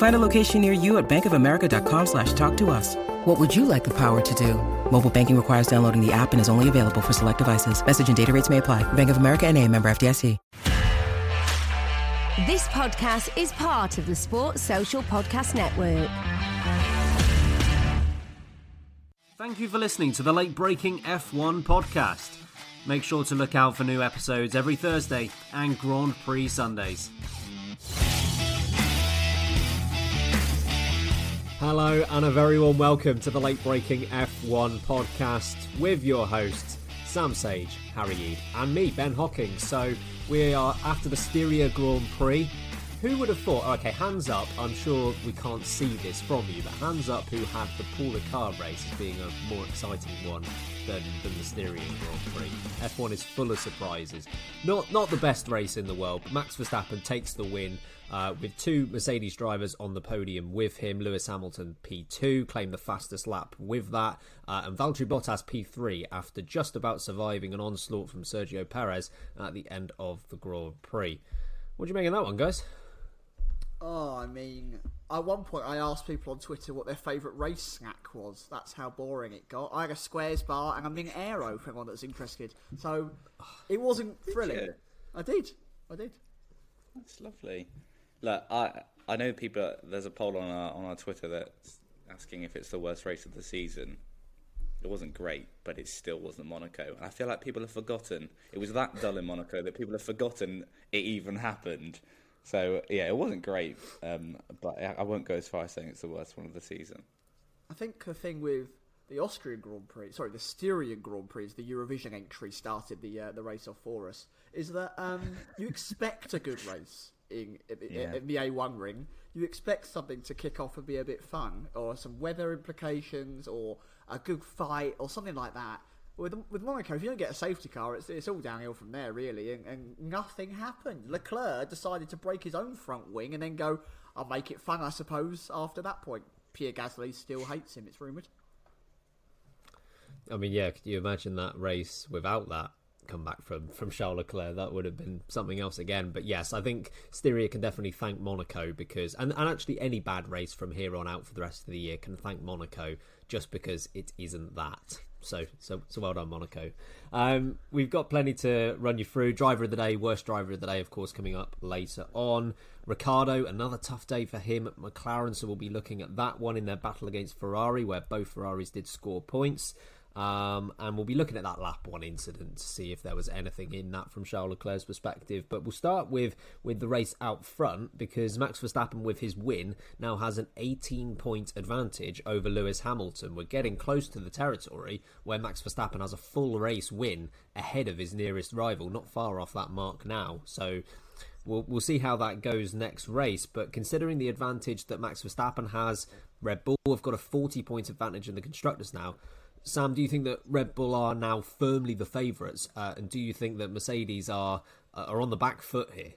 Find a location near you at bankofamerica.com slash talk to us. What would you like the power to do? Mobile banking requires downloading the app and is only available for select devices. Message and data rates may apply. Bank of America and a member FDIC. This podcast is part of the Sports Social Podcast Network. Thank you for listening to the Late Braking F1 podcast. Make sure to look out for new episodes every Thursday and Grand Prix Sundays. Hello, and a very warm welcome to the Late Braking F1 podcast with your hosts, Sam Sage, Harry Eade, and me, Ben Hocking. So, we are after the Styria Grand Prix. Who would have thought? Oh, okay, hands up. I'm sure we can't see this from you, but hands up who had the Paul Ricard race as being a more exciting one than, than the Styrian Grand Prix. F1 is full of surprises. Not not the best race in the world, but Max Verstappen takes the win uh, with two Mercedes drivers on the podium with him. Lewis Hamilton P2 claimed the fastest lap with that, uh, and Valtteri Bottas P3 after just about surviving an onslaught from Sergio Perez at the end of the Grand Prix. What do you make of that one, guys? Oh, I mean, at one point I asked people on Twitter what their favourite race snack was. That's how boring it got. I had a squares bar and I'm being Aero for anyone that's interested. So it wasn't thrilling. you? I did. I did. That's lovely. Look, I I know people. There's a poll on our on our Twitter that's asking if it's the worst race of the season. It wasn't great, but it still wasn't Monaco. And I feel like people have forgotten. It was that dull in Monaco that people have forgotten it even happened. So yeah, it wasn't great, um, but I I won't go as far as saying it's the worst one of the season. I think the thing with the Austrian Grand Prix, sorry, the Styrian Grand Prix, the Eurovision entry started the uh, the race off for us, is that um, you expect a good race in, in, Yeah. in the A1 ring. You expect something to kick off and be a bit fun, or some weather implications, or a good fight, or something like that. With, with Monaco, if you don't get a safety car, it's, it's all downhill from there, really, and, and nothing happened. Leclerc decided to break his own front wing and then go, I'll make it fun, I suppose, after that point. Pierre Gasly still hates him, it's rumoured. I mean, yeah, could you imagine that race without that comeback from from Charles Leclerc? That would have been something else again. But yes, I think Styria can definitely thank Monaco because, and, and actually any bad race from here on out for the rest of the year can thank Monaco just because it isn't that. So, so, so well done, Monaco. Um, we've got plenty to run you through. Driver of the day, worst driver of the day, of course, coming up later on. Ricciardo, another tough day for him at McLaren, so we'll be looking at that one in their battle against Ferrari, where both Ferraris did score points. Um, and we'll be looking at that lap one incident to see if there was anything in that from Charles Leclerc's perspective. But we'll start with with the race out front because Max Verstappen, with his win, now has an 18 point advantage over Lewis Hamilton. We're getting close to the territory where Max Verstappen has a full race win ahead of his nearest rival, not far off that mark now. So. We'll, we'll see how that goes next race, but considering the advantage that Max Verstappen has, Red Bull have got a 40 point advantage in the constructors now. Sam, do you think that Red Bull are now firmly the favourites, uh, and do you think that Mercedes are uh, are on the back foot here?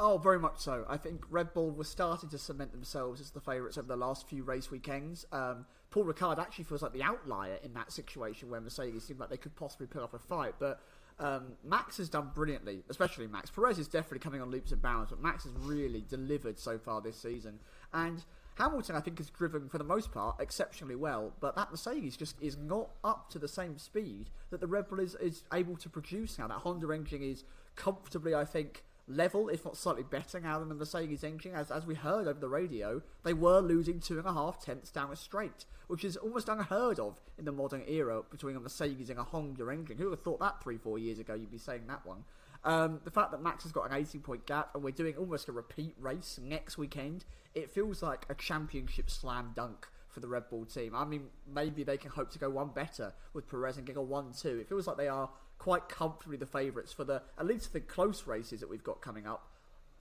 Oh, very much so. I think Red Bull were starting to cement themselves as the favourites over the last few race weekends. Um, Paul Ricard actually feels like the outlier in that situation where Mercedes seemed like they could possibly put up a fight. But Um, Max has done brilliantly, especially Max. Perez is definitely coming on leaps and bounds, but Max has really delivered so far this season. And Hamilton, I think, has driven for the most part exceptionally well, but that Mercedes just is not up to the same speed that the Red Bull is, is able to produce now. That Honda engine is comfortably, I think, level, if not slightly better now than the Mercedes engine. As, as we heard over the radio, they were losing two and a half tenths down a straight, which is almost unheard of in the modern era between a Mercedes and a Honda engine. Who would have thought that three, four years ago you'd be saying that one? Um, the fact that Max has got an 18 point gap and we're doing almost a repeat race next weekend, it feels like a championship slam dunk for the Red Bull team. I mean, maybe they can hope to go one better with Perez and get a 1 2. It feels like they are quite comfortably the favourites for the at least the close races that we've got coming up.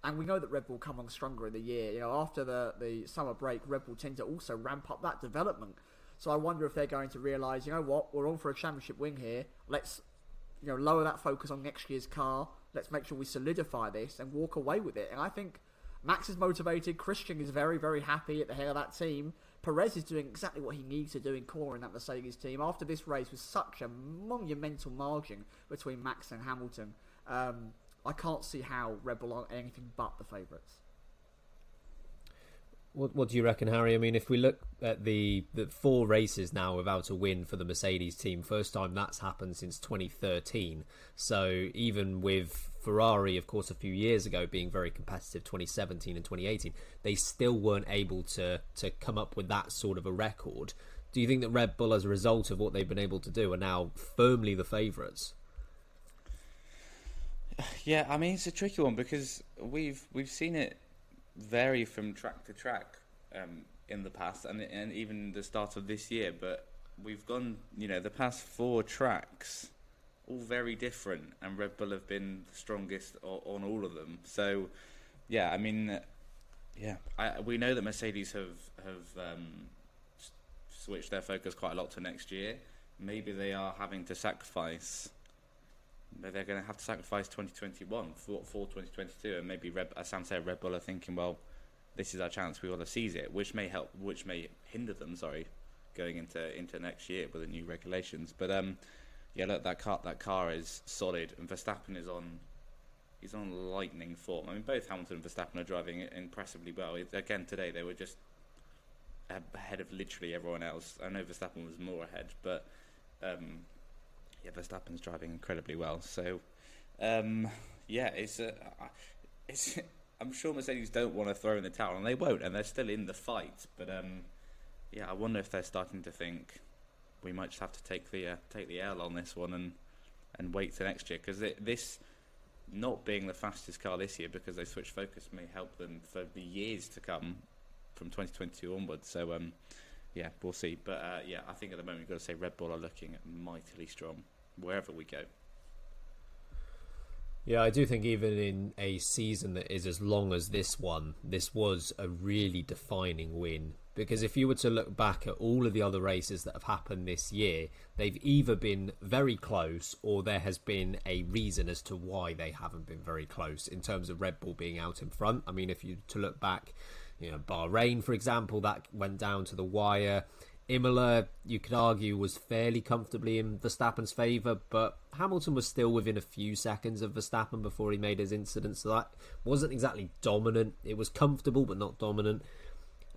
And we know that Red Bull come on stronger in the year. You know, after the, the summer break, Red Bull tend to also ramp up that development. So I wonder if they're going to realise, you know what, we're on for a championship win here. Let's, you know, lower that focus on next year's car. Let's make sure we solidify this and walk away with it. And I think Max is motivated. Christian is very, very happy at the head of that team. Perez is doing exactly what he needs to do in core in that Mercedes team. After this race with such a monumental margin between Max and Hamilton, um, I can't see how Red Bull are anything but the favourites. What, what do you reckon, Harry? I mean, if we look at the, the four races now without a win for the Mercedes team, first time that's happened since 2013. So even with Ferrari, of course, a few years ago being very competitive, 2017 and 2018, they still weren't able to to come up with that sort of a record. Do you think that Red Bull, as a result of what they've been able to do, are now firmly the favourites? Yeah, I mean it's a tricky one because we've we've seen it vary from track to track um, in the past, and and even the start of this year. But we've gone, you know, the past four tracks, all very different, and Red Bull have been the strongest on all of them. So, yeah, I mean, yeah, I, we know that Mercedes have have um, switched their focus quite a lot to next year. Maybe they are having to sacrifice they're going to have to sacrifice 2021 for, for 2022, and maybe Red, as Sam said, Red Bull are thinking, well, this is our chance. We want to seize it, which may help, which may hinder them. Sorry, going into into next year with the new regulations. But um, yeah, look, that car that car is solid, and Verstappen is on. He's on lightning form. I mean, both Hamilton and Verstappen are driving impressively well. Again, today they were just ahead of literally everyone else. I know Verstappen was more ahead, but um, yeah, Verstappen's driving incredibly well. So, um, yeah, it's uh, it's. I'm sure Mercedes don't want to throw in the towel, and they won't, and they're still in the fight. But um, yeah, I wonder if they're starting to think we might just have to take the uh, take the L on this one and and wait to next year because this not being the fastest car this year because they switched focus may help them for the years to come from 2022 onwards. So um, yeah, we'll see. But uh, yeah, I think at the moment you've got to say Red Bull are looking mightily strong wherever we go. Yeah, I do think even in a season that is as long as this one, this was a really defining win. Because if you were to look back at all of the other races that have happened this year, they've either been very close or there has been a reason as to why they haven't been very close in terms of Red Bull being out in front. I mean, if you to look back you know, Bahrain, for example, that went down to the wire. Imola, you could argue, was fairly comfortably in Verstappen's favour, but Hamilton was still within a few seconds of Verstappen before he made his incident, so that wasn't exactly dominant. It was comfortable, but not dominant.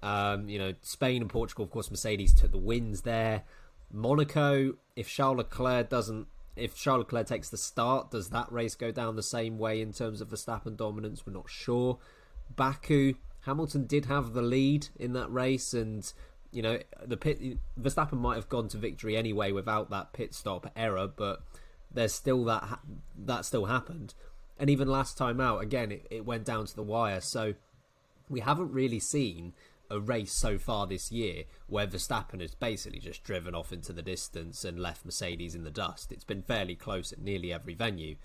Um, you know, Spain and Portugal, of course, Mercedes took the wins there. Monaco, if Charles Leclerc doesn't, if Charles Leclerc takes the start, does that race go down the same way in terms of Verstappen dominance? We're not sure. Baku, Hamilton did have the lead in that race, and you know the pit Verstappen might have gone to victory anyway without that pit stop error, but there's still that that still happened. And even last time out, again, it, it went down to the wire. So we haven't really seen a race so far this year where Verstappen has basically just driven off into the distance and left Mercedes in the dust. It's been fairly close at nearly every venue.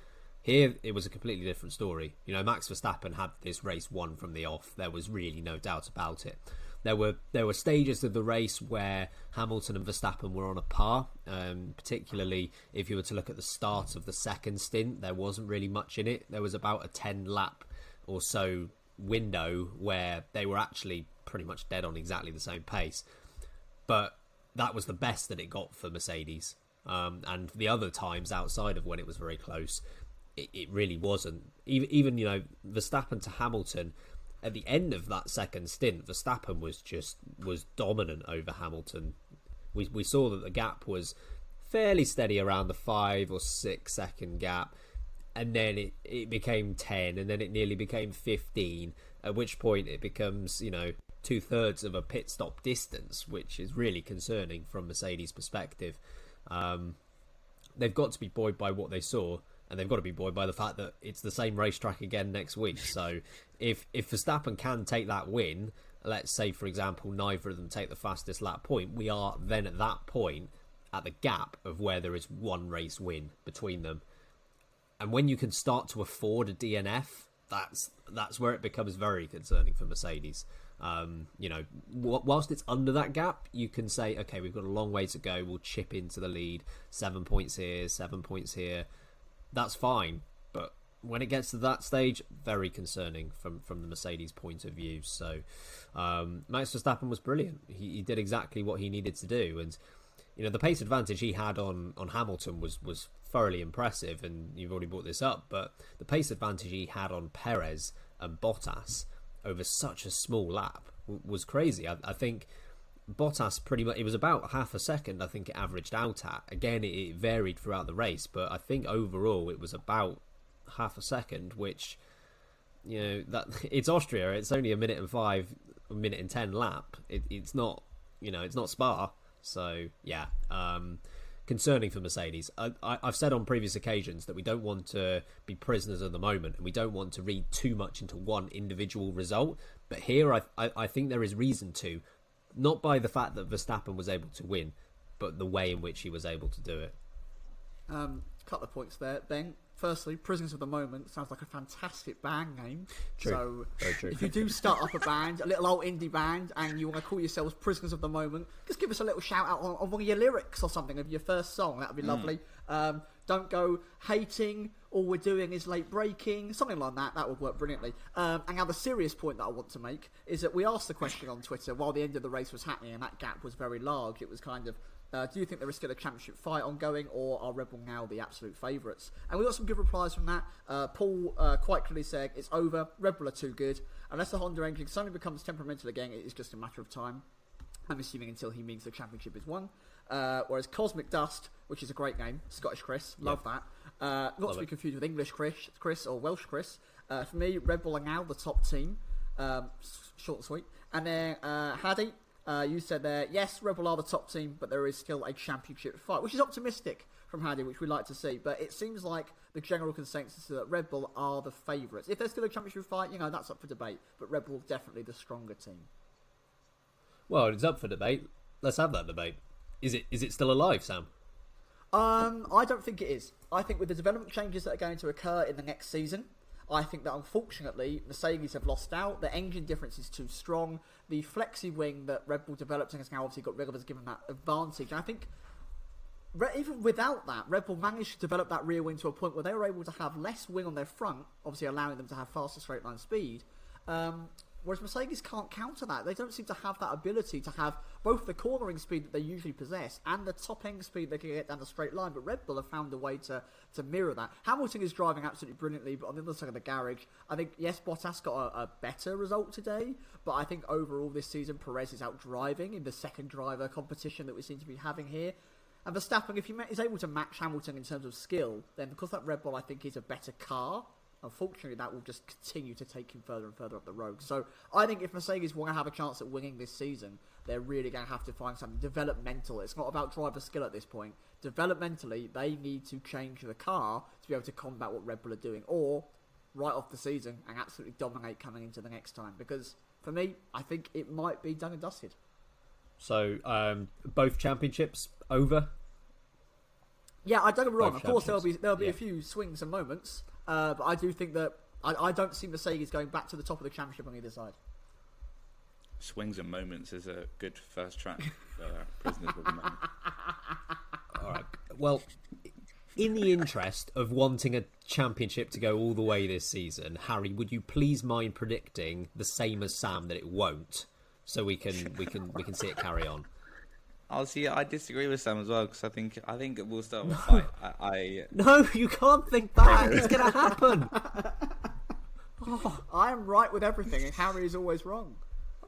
Here, it was a completely different story. You know, Max Verstappen had this race won from the off. There was really no doubt about it. There were there were stages of the race where Hamilton and Verstappen were on a par. Um, particularly if you were to look at the start of the second stint, there wasn't really much in it. There was about a ten lap or so window where they were actually pretty much dead on exactly the same pace. But that was the best that it got for Mercedes Um, and the other times outside of when it was very close, it, it really wasn't. Even, even you know Verstappen to Hamilton at the end of that second stint, Verstappen was just was dominant over Hamilton. We we saw that the gap was fairly steady around the five or six second gap, and then it, it became ten, and then it nearly became fifteen. At which point it becomes you know two thirds of a pit stop distance, which is really concerning from Mercedes' perspective. Um, they've got to be buoyed by what they saw, and they've got to be buoyed by the fact that it's the same racetrack again next week. So if if Verstappen can take that win, let's say for example neither of them take the fastest lap point, we are then at that point at the gap of where there is one race win between them. And when you can start to afford a DNF, that's that's where it becomes very concerning for Mercedes. Um, you know, whilst it's under that gap, you can say, okay, we've got a long way to go. We'll chip into the lead, seven points here, seven points here. That's fine, but when it gets to that stage, very concerning from from the Mercedes point of view. So, um, Max Verstappen was brilliant. He, he did exactly what he needed to do, and you know the pace advantage he had on on Hamilton was was thoroughly impressive. And you've already brought this up, but the pace advantage he had on Perez and Bottas over such a small lap was crazy. I, I, think Bottas pretty much it was about half a second. I think it averaged out at. Again, it, it varied throughout the race, but I think overall it was about half a second, which you know that it's Austria. It's only a minute and five, a minute and ten lap. It, it's not you know it's not Spa. So yeah. Um, concerning for Mercedes. I, have said on previous occasions that we don't want to be prisoners of the moment and we don't want to read too much into one individual result. But here, I, I, I think there is reason to, not by the fact that Verstappen was able to win, but the way in which he was able to do it. Um, couple of points there, Ben firstly, Prisoners of the Moment sounds like a fantastic band name. True. So if you do start up a band, a little old indie band, and you want to call yourselves Prisoners of the Moment, just give us a little shout out on, on one of your lyrics or something of your first song. That would be mm. lovely. Um, don't go hating. All we're doing is late breaking, something like that. That would work brilliantly. Um, and now the serious point that I want to make is that we asked the question on Twitter while the end of the race was happening, and that gap was very large. It was kind of uh, do you think there is still a championship fight ongoing, or are Red Bull now the absolute favourites? And we got some good replies from that. Uh, Paul uh, quite clearly said it's over. Red Bull are too good. Unless the Honda engine suddenly becomes temperamental again, it is just a matter of time. I'm assuming until he means the championship is won. Uh, whereas Cosmic Dust, which is a great name, Scottish Chris, love that. Uh, not love to be it. confused with English Chris, Chris or Welsh Chris. Uh, for me, Red Bull are now the top team. Um, short and sweet. And then uh, Hadi, uh, you said there, yes, Red Bull are the top team, but there is still a championship fight, which is optimistic from Hadi, which we like to see. But it seems like the general consensus is that Red Bull are the favourites. If there's still a championship fight, you know, that's up for debate. But Red Bull definitely the stronger team. Well, it's up for debate. Let's have that debate. Is it is it still alive, Sam? Um, I don't think it is. I think with the development changes that are going to occur in the next season, I think that unfortunately Mercedes have lost out. The engine difference is too strong. The flexi wing that Red Bull developed and has now obviously got rid of has given that advantage. And I think even without that, Red Bull managed to develop that rear wing to a point where they were able to have less wing on their front, obviously allowing them to have faster straight line speed. Um, Whereas Mercedes can't counter that. They don't seem to have that ability to have both the cornering speed that they usually possess and the top end speed they can get down the straight line. But Red Bull have found a way to, to mirror that. Hamilton is driving absolutely brilliantly, but on the other side of the garage, I think, yes, Bottas got a, a better result today, but I think overall this season Perez is out driving in the second driver competition that we seem to be having here. And Verstappen, if he is able to match Hamilton in terms of skill, then because that Red Bull I think is a better car, Unfortunately, that will just continue to take him further and further up the road. So I think if Mercedes want to have a chance at winning this season, they're really going to have to find something developmental. It's not about driver skill at this point. Developmentally, they need to change the car to be able to combat what Red Bull are doing, or right off the season and absolutely dominate coming into the next time. Because for me, I think it might be done and dusted. So um, both championships over. Yeah, I don't get me wrong. Both of course, there'll be there'll be yeah. a few swings and moments. Uh, but I do think that I, I don't see Mercedes going back to the top of the championship on either side. Swings and Moments is a good first track for Prisoners of the Moment. All right. Well, in the interest of wanting a championship to go all the way this season, Harry, would you please mind predicting the same as Sam that it won't, so we can we can we can see it carry on. I'll see. I disagree with Sam as well because I think I think we'll start with a fight. I, I No, you can't think that. it's going to happen. I am right with everything, and Harry is always wrong.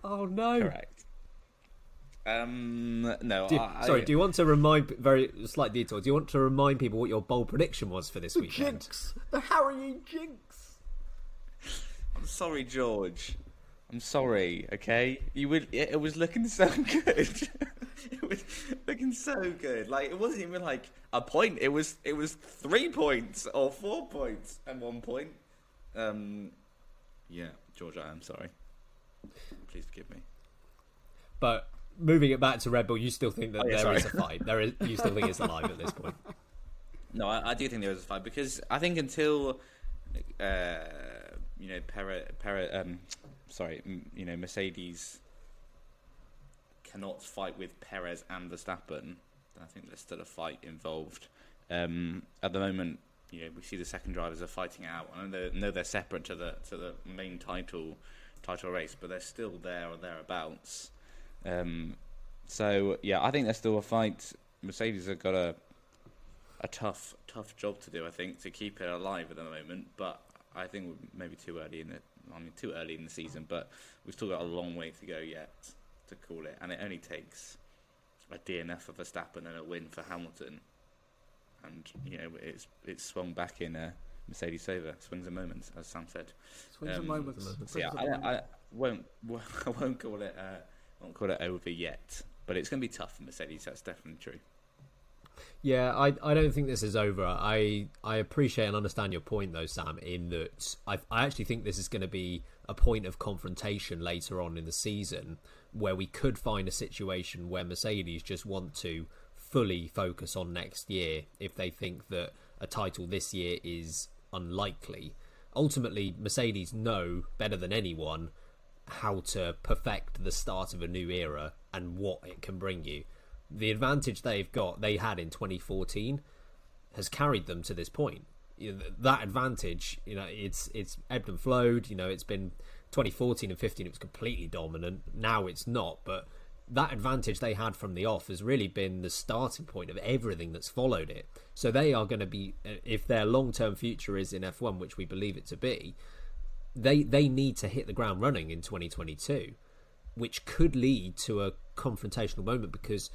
Oh no. correct. Um, no, Do, I, sorry, do you want to remind very slight detour? Do you want to remind people what your bold prediction was for this The weekend? jinx, the Harry jinx. I'm sorry, George. I'm sorry. Okay, you would. It, it was looking so good. it was looking so good. Like it wasn't even like a point. It was. It was three points or four points and one point. Um, yeah, George, I am sorry. Please forgive me. But moving it back to Red Bull, you still think that Oh, yeah, there is a fight. There is. You still think it's alive at this point. No, I, I do think there is a fight because I think until uh, you know Perez, Perez, um, sorry, you know Mercedes cannot fight with Perez and Verstappen. I think there's still a fight involved. Um, at the moment, you know, we see the second drivers are fighting out. I know they're, they're separate to the to the main title title race, but they're still there or thereabouts. Um, so yeah, I think there's still a fight. Mercedes have got a a tough tough job to do. I think to keep it alive at the moment, but I think we're maybe too early in the. I mean, too early in the season, but we've still got a long way to go yet to call it, and it only takes a DNF of Verstappen and a win for Hamilton, and you know it's it's swung back in a Mercedes' favour. Swings and moments, as Sam said. Swings and Um, moments. So yeah, I, I won't I won't call it uh, won't call it over yet, but it's going to be tough for Mercedes. That's definitely true. Yeah, I, I don't think this is over. I I appreciate and understand your point though, Sam. In that I I actually think this is going to be a point of confrontation later on in the season where we could find a situation where Mercedes just want to fully focus on next year if they think that a title this year is unlikely. Ultimately, Mercedes know better than anyone how to perfect the start of a new era and what it can bring you. The advantage they've got, they had in 2014, has carried them to this point. You know, that advantage, you know, it's it's ebbed and flowed. You know, it's been 2014 and 15, it was completely dominant. Now it's not, but that advantage they had from the off has really been the starting point of everything that's followed it. So they are going to be, uh, if their long term future is in F1, which we believe it to be, they they need to hit the ground running in 2022, which could lead to a confrontational moment because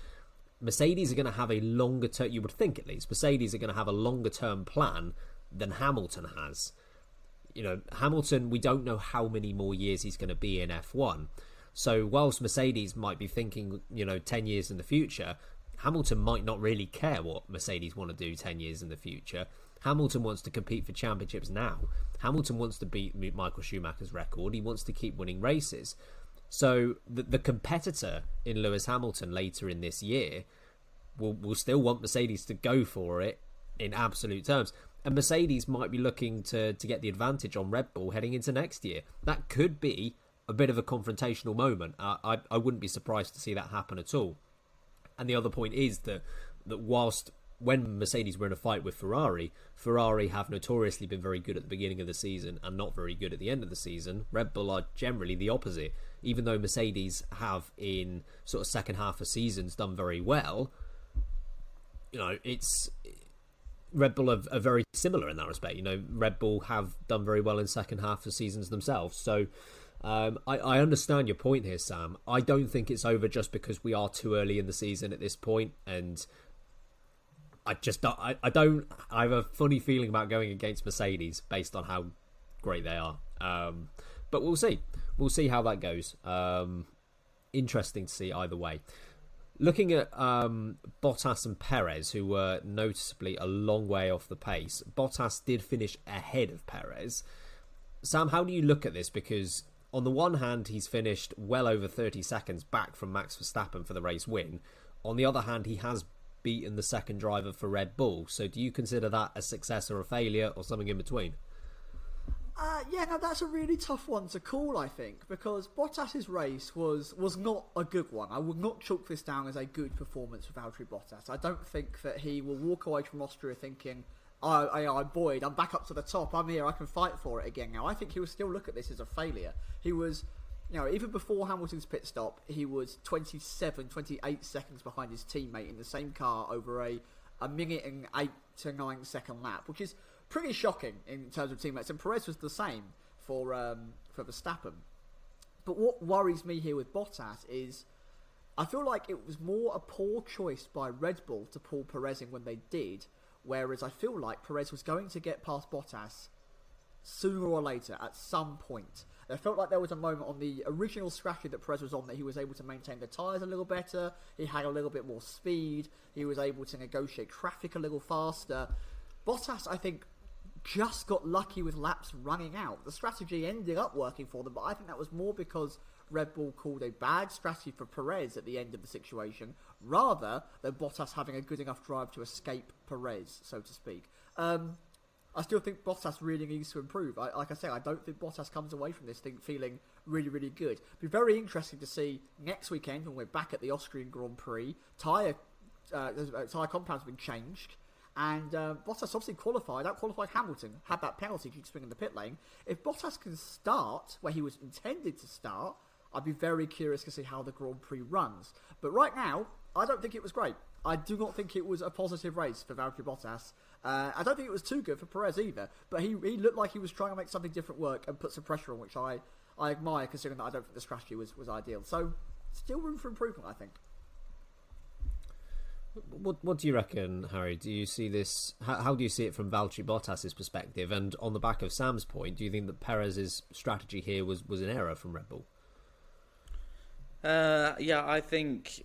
Mercedes are going to have a longer term. You would think at least Mercedes are going to have a longer term plan than Hamilton has. You know, Hamilton. We don't know how many more years he's going to be in F1. So whilst Mercedes might be thinking, you know, ten years in the future, Hamilton might not really care what Mercedes want to do ten years in the future. Hamilton wants to compete for championships now. Hamilton wants to beat Michael Schumacher's record. He wants to keep winning races. So the, the competitor in Lewis Hamilton later in this year will will still want Mercedes to go for it in absolute terms. And Mercedes might be looking to to get the advantage on Red Bull heading into next year. That could be a bit of a confrontational moment. Uh, I I wouldn't be surprised to see that happen at all. And the other point is that that whilst when Mercedes were in a fight with Ferrari, Ferrari have notoriously been very good at the beginning of the season and not very good at the end of the season. Red Bull are generally the opposite. Even though Mercedes have in sort of second half of seasons done very well, you know, it's Red Bull are, are very similar in that respect. You know, Red Bull have done very well in second half of seasons themselves. So um, I, I understand your point here, Sam. I don't think it's over just because we are too early in the season at this point, and I just don't, I, I don't. I have a funny feeling about going against Mercedes based on how great they are. Um, but we'll see. We'll see how that goes. Um, interesting to see either way. Looking at um, Bottas and Perez, who were noticeably a long way off the pace, Bottas did finish ahead of Perez. Sam, how do you look at this? Because on the one hand, he's finished well over 30 seconds back from Max Verstappen for the race win. On the other hand, he has beaten the second driver for Red Bull. So do you consider that a success or a failure or something in between? Uh, yeah, no, that's a really tough one to call, I think, because Bottas's race was was not a good one. I would not chalk this down as a good performance for Valtteri Bottas. I don't think that he will walk away from Austria thinking, "Oh, I, I'm buoyed. I'm back up to the top. I'm here. I can fight for it again." Now, I think he will still look at this as a failure. He was you know, even before Hamilton's pit stop, he was 27, 28 seconds behind his teammate in the same car over a, a minute and eight to nine second lap, which is pretty shocking in terms of teammates. And Perez was the same for um, for Verstappen. But what worries me here with Bottas is I feel like it was more a poor choice by Red Bull to pull Perez in when they did, whereas I feel like Perez was going to get past Bottas sooner or later at some point. I felt like there was a moment on the original strategy that Perez was on that he was able to maintain the tyres a little better, he had a little bit more speed, he was able to negotiate traffic a little faster. Bottas, I think, just got lucky with laps running out. The strategy ended up working for them, but I think that was more because Red Bull called a bad strategy for Perez at the end of the situation, rather than Bottas having a good enough drive to escape Perez, so to speak. Um, I still think Bottas really needs to improve. I, like I say, I don't think Bottas comes away from this thing feeling really, really good. It'll be very interesting to see next weekend when we're back at the Austrian Grand Prix. Tyre uh, tyre compounds have been changed. And uh, Bottas obviously qualified, out qualified Hamilton, had that penalty due to swing in the pit lane. If Bottas can start where he was intended to start, I'd be very curious to see how the Grand Prix runs. But right now, I don't think it was great. I do not think it was a positive race for Valtteri Bottas. Uh, I don't think it was too good for Perez either, but he, he looked like he was trying to make something different work and put some pressure on, which I, I admire considering that I don't think the strategy was, was ideal. So, still room for improvement, I think. What What do you reckon, Harry? Do you see this? How, how do you see it from Valtteri Bottas's perspective? And on the back of Sam's point, do you think that Perez's strategy here was, was an error from Red Bull? Uh, yeah, I think,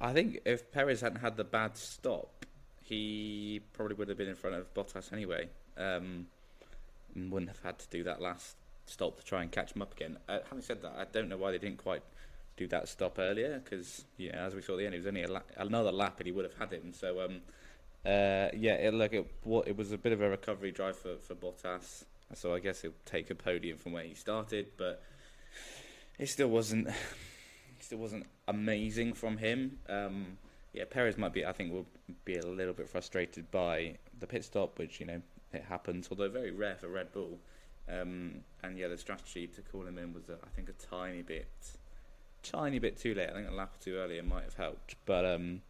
I think if Perez hadn't had the bad stop, he probably would have been in front of Bottas anyway. Um, and wouldn't have had to do that last stop to try and catch him up again. Uh, having said that, I don't know why they didn't quite do that stop earlier because, yeah, as we saw at the end, it was only lap, another lap and he would have had him. So, um, uh, yeah, it, look, it, what, it was a bit of a recovery drive for, for Bottas. So I guess he'll take a podium from where he started, but it still wasn't. It still wasn't amazing from him. Um, yeah, Perez might be. I think will be a little bit frustrated by the pit stop, which you know it happens, although very rare for Red Bull. Um, and yeah, the strategy to call him in was, uh, I think, a tiny bit, tiny bit too late. I think a lap or two earlier might have helped, but um,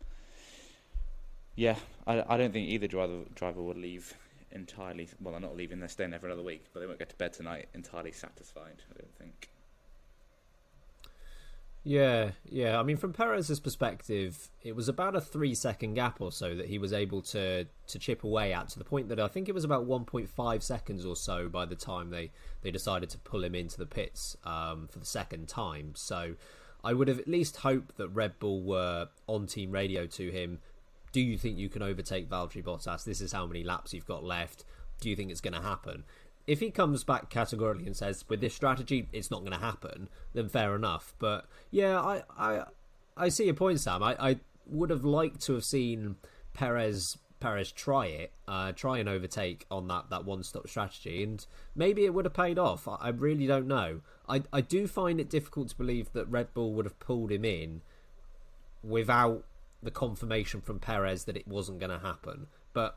yeah, I, I don't think either driver driver would leave entirely. Well, they're not leaving; they're staying there for another week, but they won't get to bed tonight entirely satisfied. I don't think. Yeah, yeah. I mean, from Perez's perspective, it was about a three-second gap or so that he was able to to chip away at, to the point that I think it was about 1.5 seconds or so by the time they they decided to pull him into the pits um, for the second time. So, I would have at least hoped that Red Bull were on team radio to him. Do you think you can overtake Valtteri Bottas? This is how many laps you've got left. Do you think it's going to happen? if he comes back categorically and says with this strategy it's not going to happen, then fair enough. But yeah, I I I see your point, Sam. I, I would have liked to have seen Perez Perez try it, uh, try and overtake on that, that one stop strategy, and maybe it would have paid off. I, I really don't know. I I do find it difficult to believe that Red Bull would have pulled him in without the confirmation from Perez that it wasn't going to happen. But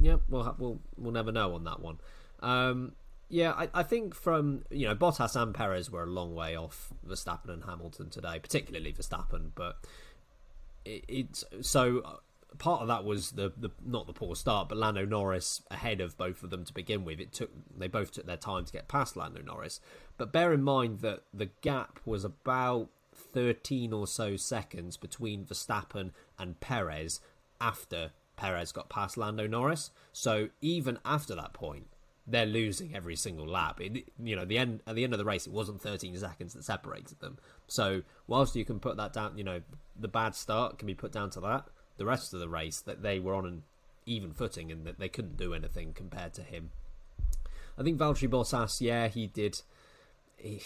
yeah, we'll we'll we'll never know on that one. Um, yeah, I, I, think from you know Bottas and Perez were a long way off Verstappen and Hamilton today, particularly Verstappen. But it's so part of that was the, the not the poor start, but Lando Norris ahead of both of them to begin with. It took they both took their time to get past Lando Norris, but bear in mind that the gap was about thirteen or so seconds between Verstappen and Perez after Perez got past Lando Norris. So even after that point, they're losing every single lap. It, you know, the end at the end of the race, it wasn't 13 seconds that separated them. So whilst you can put that down, you know, the bad start can be put down to that. The rest of the race, that they were on an even footing and that they couldn't do anything compared to him. I think Valtteri Bottas, yeah, he did. He,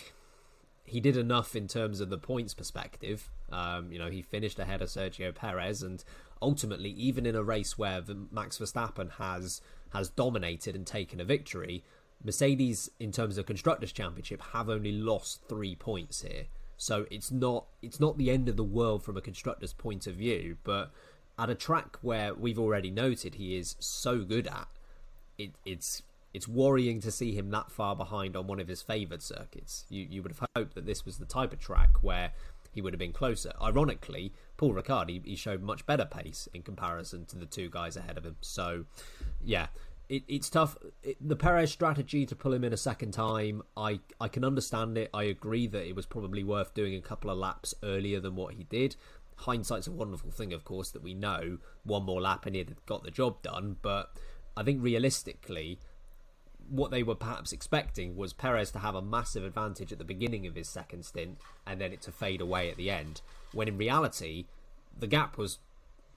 he did enough in terms of the points perspective. Um, you know, he finished ahead of Sergio Perez, and ultimately, even in a race where Max Verstappen has has dominated and taken a victory. Mercedes, in terms of constructors' championship, have only lost three points here. So it's not it's not the end of the world from a constructor's point of view, but at a track where we've already noted he is so good at, it, it's it's worrying to see him that far behind on one of his favoured circuits. You you would have hoped that this was the type of track where he would have been closer. Ironically, Paul Ricard he, he showed much better pace in comparison to the two guys ahead of him. So, yeah, it, it's tough. It, the Perez strategy to pull him in a second time, I I can understand it. I agree that it was probably worth doing a couple of laps earlier than what he did. Hindsight's a wonderful thing, of course, that we know one more lap and he'd got the job done. But I think realistically, what they were perhaps expecting was Perez to have a massive advantage at the beginning of his second stint and then it to fade away at the end. When in reality, the gap was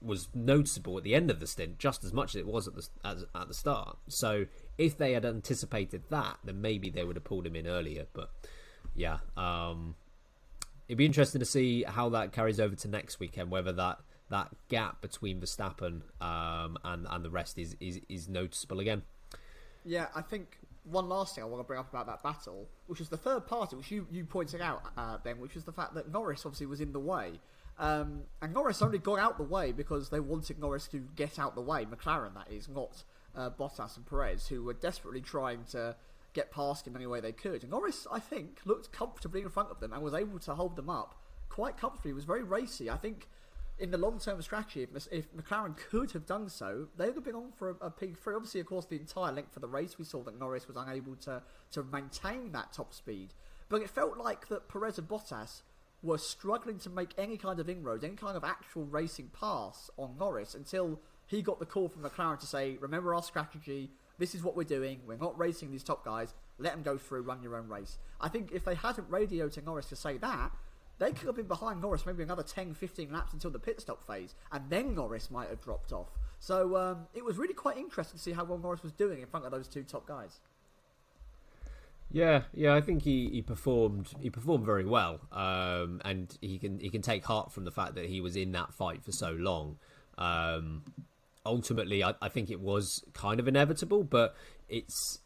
was noticeable at the end of the stint just as much as it was at the as, at the start. So if they had anticipated that, then maybe they would have pulled him in earlier. But yeah, um, it'd be interesting to see how that carries over to next weekend. Whether that that gap between Verstappen um, and and the rest is, is is noticeable again. Yeah, I think one last thing I want to bring up about that battle, which is the third party, which you, you pointed out, uh, Ben, which is the fact that Norris obviously was in the way. Um, and Norris only got out the way because they wanted Norris to get out the way. McLaren, that is, not uh, Bottas and Perez, who were desperately trying to get past him any way they could. And Norris, I think, looked comfortably in front of them and was able to hold them up quite comfortably. He was very racy. I think in the long term strategy, if, if, McLaren could have done so, they would have been on for a, a P3. Obviously, of course, the entire length for the race, we saw that Norris was unable to, to maintain that top speed. But it felt like that Perez and Bottas were struggling to make any kind of inroads, any kind of actual racing pass on Norris until he got the call from McLaren to say, remember our strategy, this is what we're doing, we're not racing these top guys, let them go through, run your own race. I think if they hadn't radioed to Norris to say that, they could have been behind Norris maybe another 10, 15 laps until the pit stop phase, and then Norris might have dropped off. So um, it was really quite interesting to see how well Norris was doing in front of those two top guys. Yeah, yeah, I think he, he performed he performed very well, um, and he can he can take heart from the fact that he was in that fight for so long. Um, ultimately, I, I think it was kind of inevitable, but it's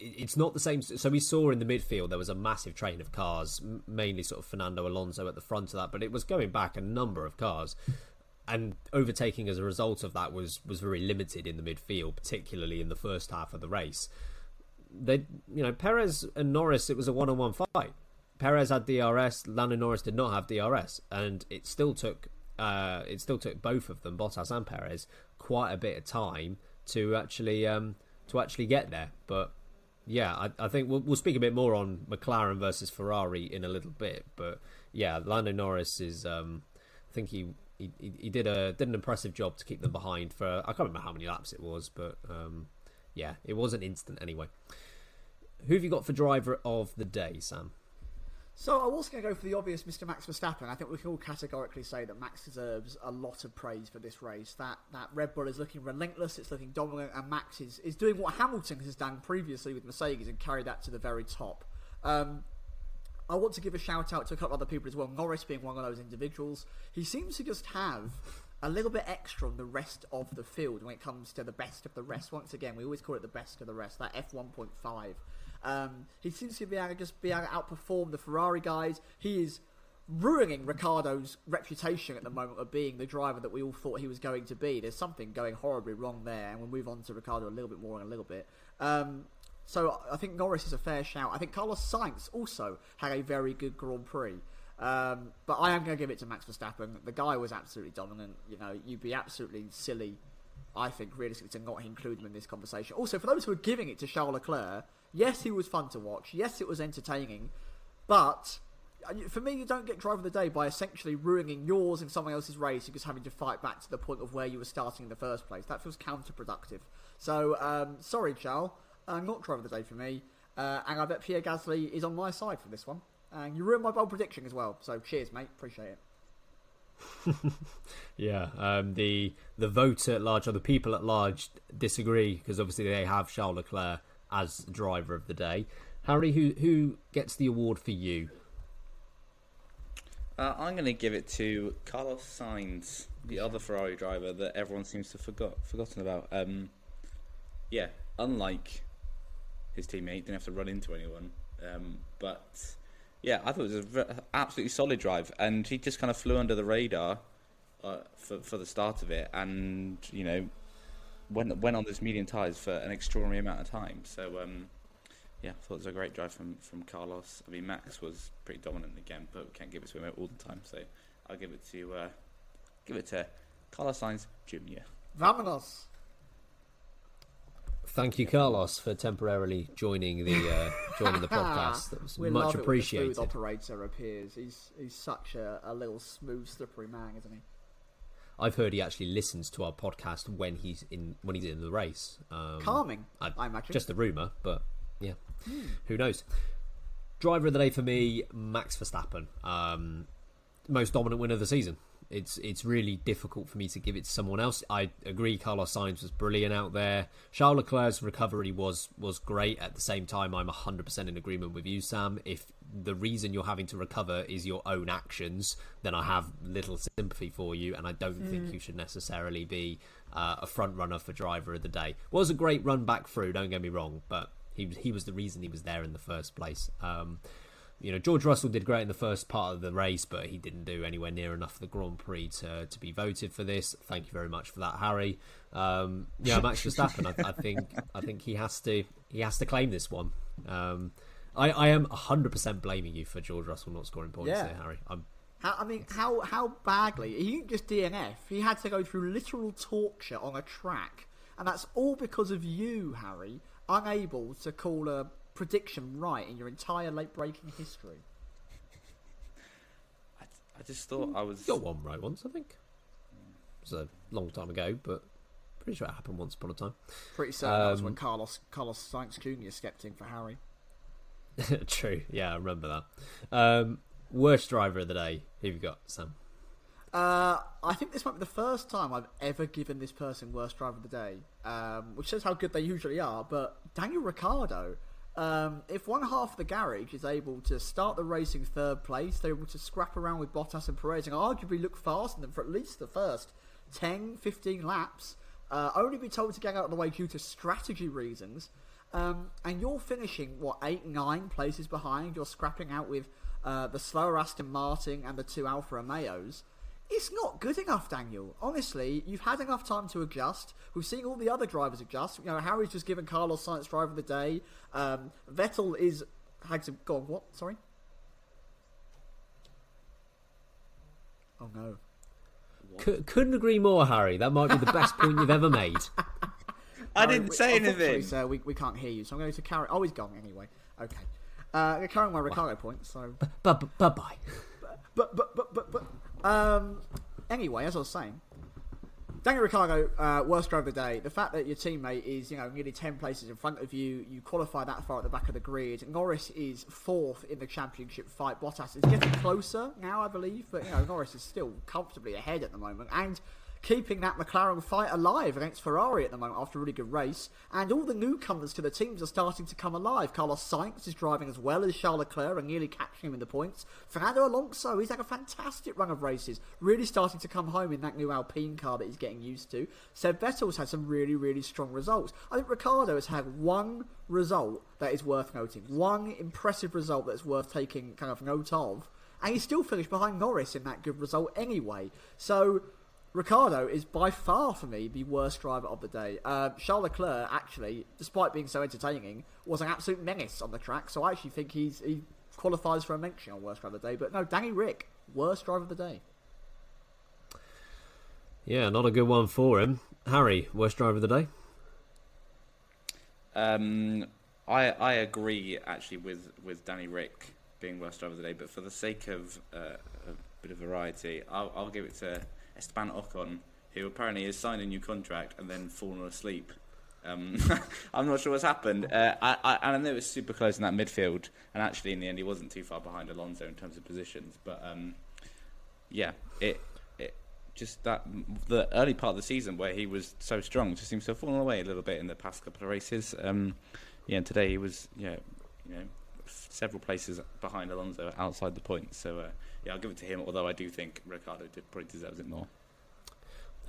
it's not the same. So we saw in the midfield there was a massive train of cars, mainly sort of Fernando Alonso at the front of that, but it was going back a number of cars, and overtaking as a result of that was was very limited in the midfield, particularly in the first half of the race they, you know, Perez and Norris, it was a one-on-one fight. Perez had DRS, Lando Norris did not have DRS, and it still took, uh, it still took both of them, Bottas and Perez, quite a bit of time to actually, um, to actually get there. But yeah, I, I think we'll, we'll speak a bit more on McLaren versus Ferrari in a little bit. But yeah, Lando Norris is, um, I think he he, he did a did an impressive job to keep them behind for I can't remember how many laps it was, but um, yeah, it was an instant anyway. Who have you got for driver of the day, Sam? So I was going to go for the obvious Mr. Max Verstappen. I think we can all categorically say that Max deserves a lot of praise for this race. That that Red Bull is looking relentless, it's looking dominant, and Max is, is doing what Hamilton has done previously with Mercedes and carried that to the very top. Um, I want to give a shout out to a couple of other people as well. Norris being one of those individuals. He seems to just have a little bit extra on the rest of the field when it comes to the best of the rest. Once again, we always call it the best of the rest, that F1.5. Um, he seems to be able to just be able to outperform the Ferrari guys. He is ruining Ricciardo's reputation at the moment of being the driver that we all thought he was going to be. There's something going horribly wrong there, and we'll move on to Ricciardo a little bit more in a little bit. Um, so I think Norris is a fair shout. I think Carlos Sainz also had a very good Grand Prix. Um, but I am going to give it to Max Verstappen. The guy was absolutely dominant. You know, you'd be absolutely silly, I think, realistically, to not include him in this conversation. Also, for those who are giving it to Charles Leclerc, yes, he was fun to watch. Yes, it was entertaining. But uh, for me, you don't get driver of the day by essentially ruining yours and someone else's race just having to fight back to the point of where you were starting in the first place. That feels counterproductive. So, um, sorry, Charles. Uh, not driver of the day for me. Uh, and I bet Pierre Gasly is on my side for this one. And you ruined my bold prediction as well. So cheers, mate. Appreciate it. yeah, um, the the vote at large or the people at large disagree because obviously they have Charles Leclerc as driver of the day. Harry, who who gets the award for you? Uh, I'm going to give it to Carlos Sainz, the other Ferrari driver that everyone seems to forgot forgotten about. Um, yeah, unlike his teammate, didn't have to run into anyone, um, but yeah, I thought it was an absolutely solid drive, and he just kind of flew under the radar uh, for for the start of it, and you know, went went on those medium tyres for an extraordinary amount of time. So um, yeah, I thought it was a great drive from, from Carlos. I mean, Max was pretty dominant again, but we can't give it to him all the time. So I'll give it to uh, give it to Carlos Sainz Jr. Vamonos. Thank you, Carlos, for temporarily joining the uh, joining the podcast. That was we much love it appreciated. When the smooth operator appears. He's he's such a, a little smooth, slippery man, isn't he? I've heard he actually listens to our podcast when he's in when he's in the race. Um, Calming, I, I imagine. Just a rumor, but yeah, who knows? Driver of the day for me, Max Verstappen. Um, most dominant winner of the season. It's it's really difficult for me to give it to someone else. I agree. Carlos Sainz was brilliant out there. Charles Leclerc's recovery was was great. At the same time, I'm 100% in agreement with you, Sam. If the reason you're having to recover is your own actions, then I have little sympathy for you, and I don't think you should necessarily be uh, a front runner for driver of the day. Was a great run back through. Don't get me wrong, but he he was the reason he was there in the first place. Um, you know, George Russell did great in the first part of the race, but he didn't do anywhere near enough for the Grand Prix to, to be voted for this. Thank you very much for that, Harry. Um, yeah, Max Verstappen. I, I think I think he has to he has to claim this one. Um, I, I am hundred percent blaming you for George Russell not scoring points Yeah. there, Harry. I'm How, I mean, how how badly he didn't just DNF. He had to go through literal torture on a track, and that's all because of you, Harry, unable to call a prediction right in your entire Late Braking history. I, I just thought I was. got one right once, I think. It was a long time ago, but pretty sure it happened once upon a time. Pretty certain that was Um, when Carlos Carlos Sainz Jr. stepped in for Harry. True. Yeah, I remember that. Um, worst driver of the day. Who have you got, Sam? Uh, I think this might be the first time I've ever given this person worst driver of the day, um, which shows how good they usually are. But Daniel Ricciardo, um, if one half of the garage is able to start the race in third place, they're able to scrap around with Bottas and Perez and arguably look faster than for at least the first 10, 15 laps, uh, only be told to get out of the way due to strategy reasons. Um, and you're finishing what eight, nine places behind. You're scrapping out with uh, the slower Aston Martin and the two Alfa Romeos. It's not good enough, Daniel. Honestly, you've had enough time to adjust. We've seen all the other drivers adjust. You know, Harry's just given Carlos Sainz driver of the day. Um, Vettel is had to go on. What? Sorry. Oh no. C- couldn't agree more, Harry. That might be the best point you've ever made. I Harry, didn't we- say unfortunately, anything. Sir, we, we can't hear you, so I'm going to carry. Oh, he's gone anyway. Okay. Uh, I'm going to carry on my Ricciardo point. So Bye bye. but but but but but um anyway as i was saying Daniel Ricciardo, uh, worst driver of the day. The fact that your teammate is, you know, nearly ten places in front of you, you qualify that far at the back of the grid. Norris is fourth in the championship fight. Bottas is getting closer now, I believe, but you know Norris is still comfortably ahead at the moment and keeping that McLaren fight alive against Ferrari at the moment after a really good race. And all the newcomers to the teams are starting to come alive. Carlos Sainz is driving as well as Charles Leclerc and nearly catching him in the points. Fernando Alonso, he's had a fantastic run of races, really starting to come home in that new Alpine car that he's getting used to. Seb Vettel's had some really, really strong results. I think Ricciardo has had one result that is worth noting, one impressive result that's worth taking kind of note of. And he still finished behind Norris in that good result anyway. So Ricciardo is by far for me the worst driver of the day. Uh, Charles Leclerc, actually, despite being so entertaining, was an absolute menace on the track. So I actually think he's he qualifies for a mention on worst driver of the day. But no, Danny Rick, worst driver of the day. Yeah, not a good one for him. Harry, worst driver of the day. Um, I I agree actually with with Danny Rick being worst driver of the day, but for the sake of uh, a bit of variety, I'll, I'll give it to Esteban Ocon, who apparently has signed a new contract and then fallen asleep. Um, I'm not sure what's happened. Uh, I, I, and I know it was super close in that midfield, and actually in the end he wasn't too far behind Alonso in terms of positions. But um, yeah, it it just that the early part of the season where he was so strong just seems to have fallen away a little bit in the past couple of races. Um, yeah, today he was yeah, you know, several places behind Alonso outside the points. So uh, yeah, I'll give it to him. Although I do think Ricciardo did, probably deserves it more.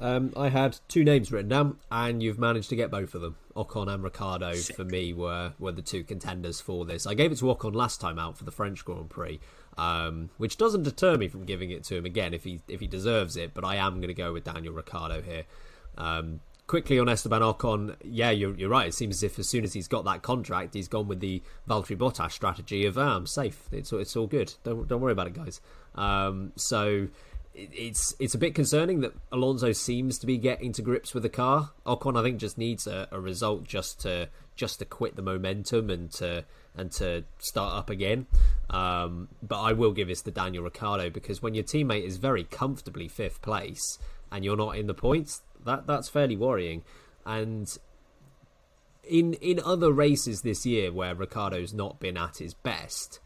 Um, I had two names written down, and you've managed to get both of them. Ocon and Ricciardo for me were were the two contenders for this. I gave it to Ocon last time out for the French Grand Prix, um, which doesn't deter me from giving it to him again if he if he deserves it. But I am going to go with Daniel Ricciardo here. Um, quickly on Esteban Ocon, yeah, you're, you're right. It seems as if as soon as he's got that contract, he's gone with the Valtteri Bottas strategy of ah, I'm safe. It's it's all good. Don't don't worry about it, guys. Um, so it's it's a bit concerning that Alonso seems to be getting to grips with the car. Ocon, I think, just needs a, a result just to just to quit the momentum and to and to start up again. Um, but I will give this to Daniel Ricciardo because when your teammate is very comfortably fifth place and you're not in the points, that that's fairly worrying. And in in other races this year where Ricciardo's not been at his best,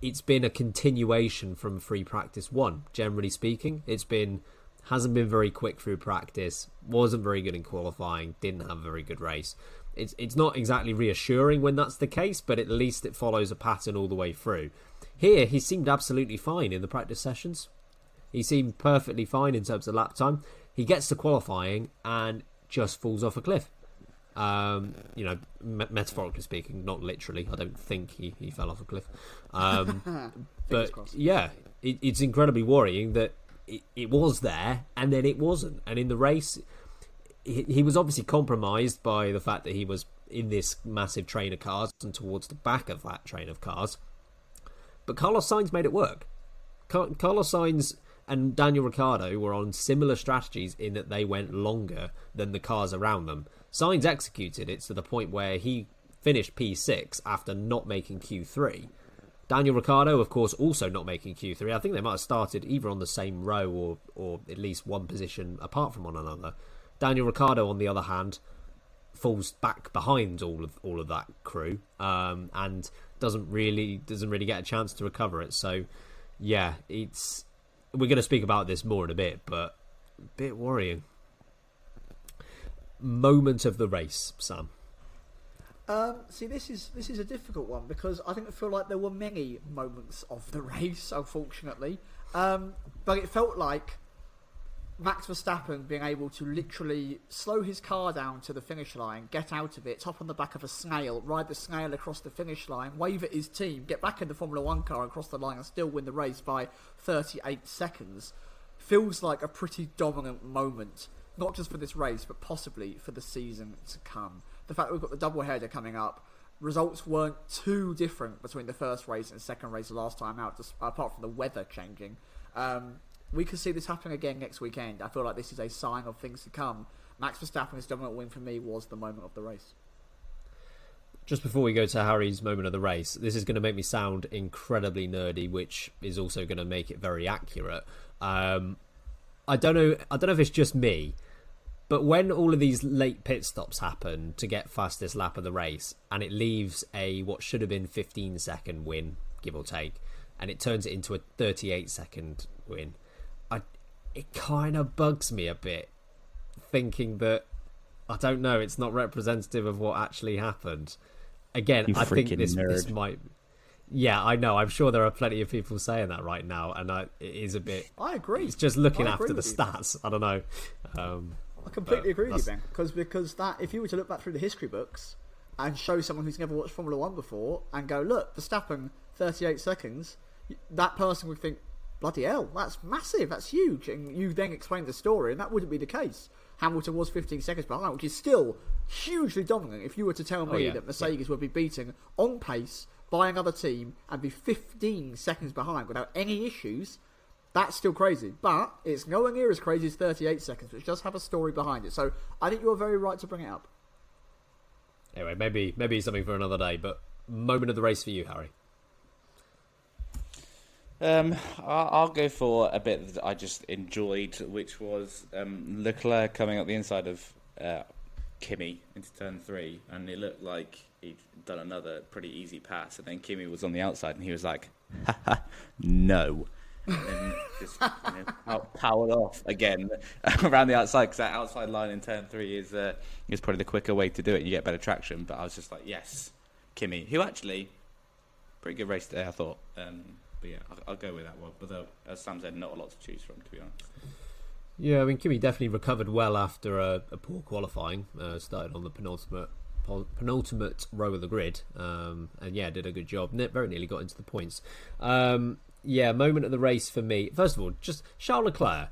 it's been a continuation from free practice one. Generally speaking, it's been hasn't been very quick through practice, wasn't very good in qualifying, didn't have a very good race. It's it's not exactly reassuring when that's the case, but at least it follows a pattern all the way through. Here, he seemed absolutely fine in the practice sessions. He seemed perfectly fine in terms of lap time. He gets to qualifying and just falls off a cliff. Um, you know, me- metaphorically speaking, not literally. I don't think he, he fell off a cliff. Um, but yeah, it, it's incredibly worrying that it, it was there and then it wasn't. And in the race, he, he was obviously compromised by the fact that he was in this massive train of cars and towards the back of that train of cars. But Carlos Sainz made it work. Carlos Sainz and Daniel Ricciardo were on similar strategies in that they went longer than the cars around them. Sainz executed it to the point where he finished P6 after not making Q3. Daniel Ricciardo, of course, also not making Q3. I think they might have started either on the same row or, or at least one position apart from one another. Daniel Ricciardo, on the other hand, falls back behind all of all of that crew um, and doesn't really doesn't really get a chance to recover it. So, yeah, it's we're going to speak about this more in a bit, but a bit worrying. Moment of the race, Sam. Um, see, this is this is a difficult one because I think I feel like there were many moments of the race, unfortunately, um, but it felt like Max Verstappen being able to literally slow his car down to the finish line, get out of it, top on the back of a snail, ride the snail across the finish line, wave at his team, get back in the Formula One car and cross the line and still win the race by 38 seconds feels like a pretty dominant moment, not just for this race, but possibly for the season to come. The fact that we've got the double header coming up, results weren't too different between the first race and second race last time out, just, apart from the weather changing. Um, we could see this happening again next weekend. I feel like this is a sign of things to come. Max Verstappen's dominant win for me was the moment of the race. Just before we go to Harry's moment of the race, this is going to make me sound incredibly nerdy, which is also going to make it very accurate. Um, I don't know. I don't know if it's just me, but when all of these late pit stops happen to get fastest lap of the race, and it leaves a what should have been 15 second win, give or take, and it turns it into a 38 second win, it kind of bugs me a bit, thinking that I don't know, it's not representative of what actually happened. Again, you I think this, nerd. this might. Yeah, I know. I'm sure there are plenty of people saying that right now, and I, it is a bit. I agree. It's just looking I after the stats. I don't know. Um, I completely agree with you, Ben. Because because that if you were to look back through the history books and show someone who's never watched Formula One before and go, look, Verstappen, 38 seconds, that person would think, bloody hell, that's massive, that's huge. And you then explain the story, and that wouldn't be the case. Hamilton was 15 seconds behind, which is still hugely dominant. If you were to tell oh, me oh, yeah. that Mercedes yeah. would be beaten on pace by another team and be 15 seconds behind without any issues, that's still crazy. But it's nowhere near as crazy as 38 seconds, which does have a story behind it. So I think you're very right to bring it up. Anyway, maybe maybe something for another day. But moment of the race for you, Harry. Um, I'll go for a bit that I just enjoyed, which was um, Leclerc coming up the inside of uh, into turn three, and it looked like he'd done another pretty easy pass, and then Kimi was on the outside, and he was like, no. and just you know, powered off again around the outside because that outside line in turn three is uh, is probably the quicker way to do it. You get better traction. But I was just like, yes, Kimi, who actually pretty good race today, I thought. Um, but yeah, I'll, I'll, go with that one. But though, as Sam said, not a lot to choose from, to be honest. Yeah, I mean, Kimi definitely recovered well after a, a poor qualifying. Uh, started on the penultimate penultimate row of the grid, um, and yeah, did a good job. Very nearly got into the points. Um, yeah, moment of the race for me. First of all, just Charles Leclerc.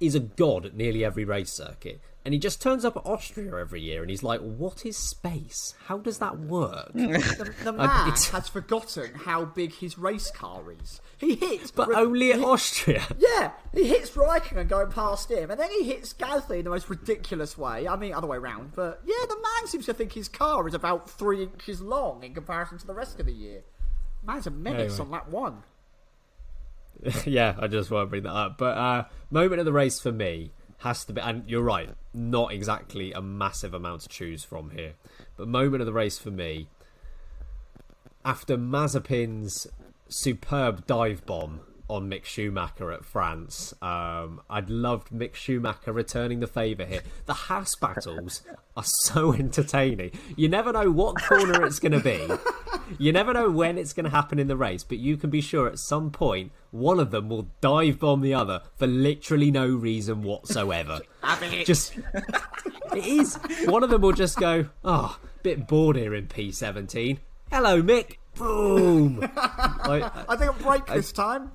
is a god at nearly every race circuit, and he just turns up at Austria every year, and he's like, "What is space? How does that work?" The, the man it's- has forgotten how big his race car is. He hits, but Ri- only at he- Austria. Yeah, he hits Raikkonen going past him, and then he hits Gasly in the most ridiculous way. I mean, other way round, but yeah, the man seems to think his car is about three inches long in comparison to the rest of the year. Man's a menace Anyway. on that one. yeah, I just want to bring that up. But uh, moment of the race for me has to be, and you're right, not exactly a massive amount to choose from here. But moment of the race for me, after Mazepin's superb dive bomb on Mick Schumacher at France, um, I'd loved Mick Schumacher returning the favour here. The Haas battles are so entertaining. You never know what corner it's going to be. You never know when it's going to happen in the race, but you can be sure at some point one of them will dive bomb the other for literally no reason whatsoever. just it is. One of them will just go, "Oh, bit bored here in P17. Hello, Mick." Boom. Like, I think a break this time.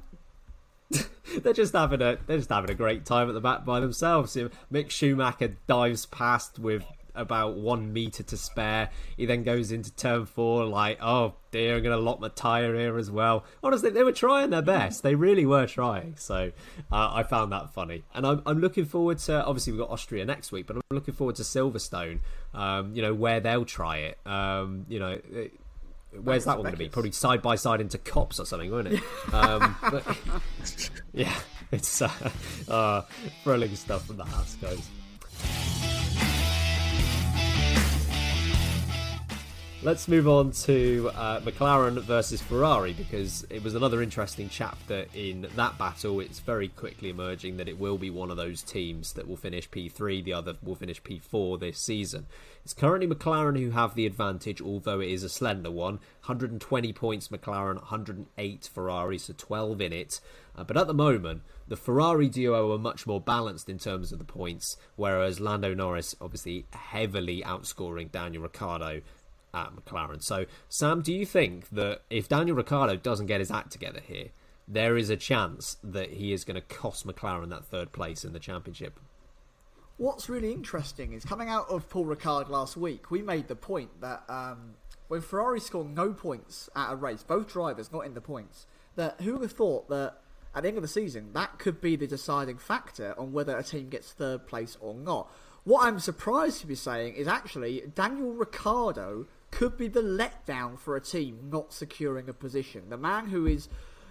they're just having a they're just having a great time at the back by themselves. Mick Schumacher dives past with about one meter to spare. He then goes into turn four like, oh dear, I'm going to lock my tire here as well. Honestly, they were trying their best. They really were trying. So uh, I found that funny, and I'm I'm looking forward to. Obviously, we've got Austria next week, but I'm looking forward to Silverstone. Um, you know where they'll try it. Um, you know. It, Where's that one going to be? Probably side by side into Copse or something, won't it? Um, but, yeah, it's uh, uh, thrilling stuff from the Haas, guys. Let's move on to uh, McLaren versus Ferrari because it was another interesting chapter in that battle. It's very quickly emerging that it will be one of those teams that will finish P3, the other will finish P4 this season. It's currently McLaren who have the advantage, although it is a slender one. 120 points McLaren, 108 Ferrari, so 12 in it. Uh, but at the moment, the Ferrari duo are much more balanced in terms of the points, whereas Lando Norris obviously heavily outscoring Daniel Ricciardo at McLaren. So, Sam, do you think that if Daniel Ricciardo doesn't get his act together here, there is a chance that he is going to cost McLaren that third place in the championship? What's really interesting is coming out of Paul Ricard last week, we made the point that um, when Ferrari scored no points at a race, both drivers not in the points, that who would have thought that at the end of the season that could be the deciding factor on whether a team gets third place or not. What I'm surprised to be saying is actually Daniel Ricciardo could be the letdown for a team not securing a position. The man who is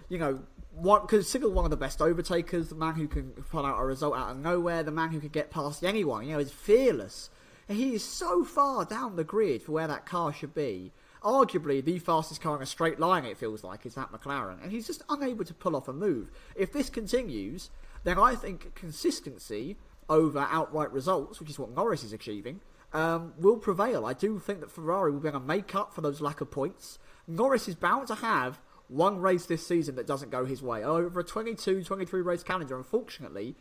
you know, one considered one of the best overtakers, the man who can pull out a result out of nowhere, the man who can get past anyone. You know, is fearless. He is so far down the grid for where that car should be. Arguably, the fastest car in a straight line, it feels like, is that McLaren. And he's just unable to pull off a move. If this continues, then I think consistency over outright results, which is what Norris is achieving, um, will prevail. I do think that Ferrari will be able to make up for those lack of points. Norris is bound to have one race this season that doesn't go his way. Over a 22, 23 race calendar, unfortunately,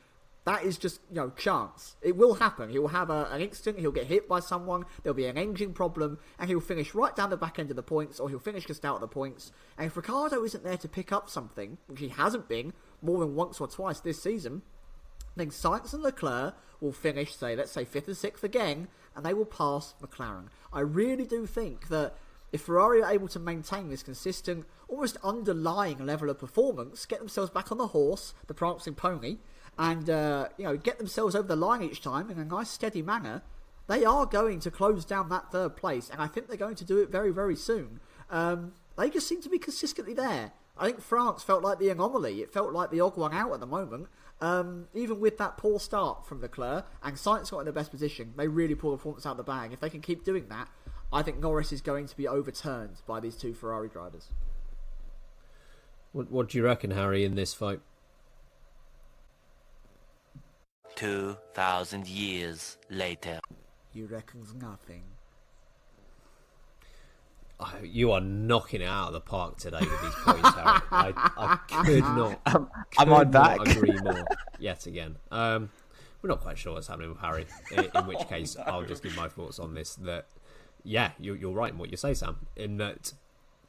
that is just, you know, chance. It will happen. He will have a, an instant, he'll get hit by someone, there'll be an engine problem, and he'll finish right down the back end of the points, or he'll finish just out of the points. And if Ricciardo isn't there to pick up something, which he hasn't been more than once or twice this season, then Sainz and Leclerc will finish, say, let's say fifth and sixth again, and they will pass McLaren. I really do think that if Ferrari are able to maintain this consistent, almost underlying level of performance, get themselves back on the horse, the prancing pony, and uh, you know get themselves over the line each time in a nice steady manner, they are going to close down that third place, and I think they're going to do it very very soon. Um, they just seem to be consistently there. I think France felt like the anomaly. It felt like the odd one out at the moment. Um, even with that poor start from Leclerc and Sainz got in the best position, they really pull the performance out of the bag. If they can keep doing that, I think Norris is going to be overturned by these two Ferrari drivers. What, what do you reckon, Harry, in this fight? 2,000 years later. You reckons nothing. Oh, you are knocking it out of the park today with these points, Harry. I, I could not. am could I not back? agree more. Yet again. Um, we're not quite sure what's happening with Harry. In, in which case, I'll just give my thoughts on this. That yeah, you're, you're right in what you say, Sam. In that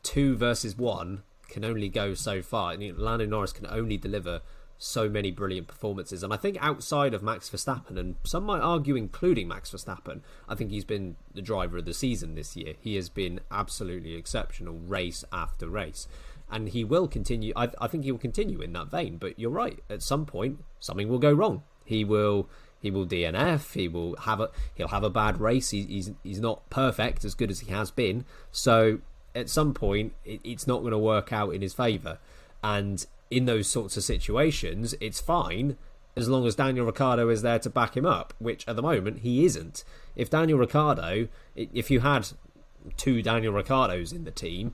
two versus one can only go so far. And, Lando Norris can only deliver so many brilliant performances. And I think outside of Max Verstappen, and some might argue including Max Verstappen, I think he's been the driver of the season this year. He has been absolutely exceptional race after race. And he will continue, I, I think he will continue in that vein. But you're right, at some point, something will go wrong. He will he will DNF. He will have a he'll have a bad race. He, he's he's not perfect as good as he has been. So at some point, it, it's not going to work out in his favour. And in those sorts of situations, it's fine as long as Daniel Ricciardo is there to back him up, which at the moment he isn't. If Daniel Ricciardo, if you had two Daniel Ricciardos in the team,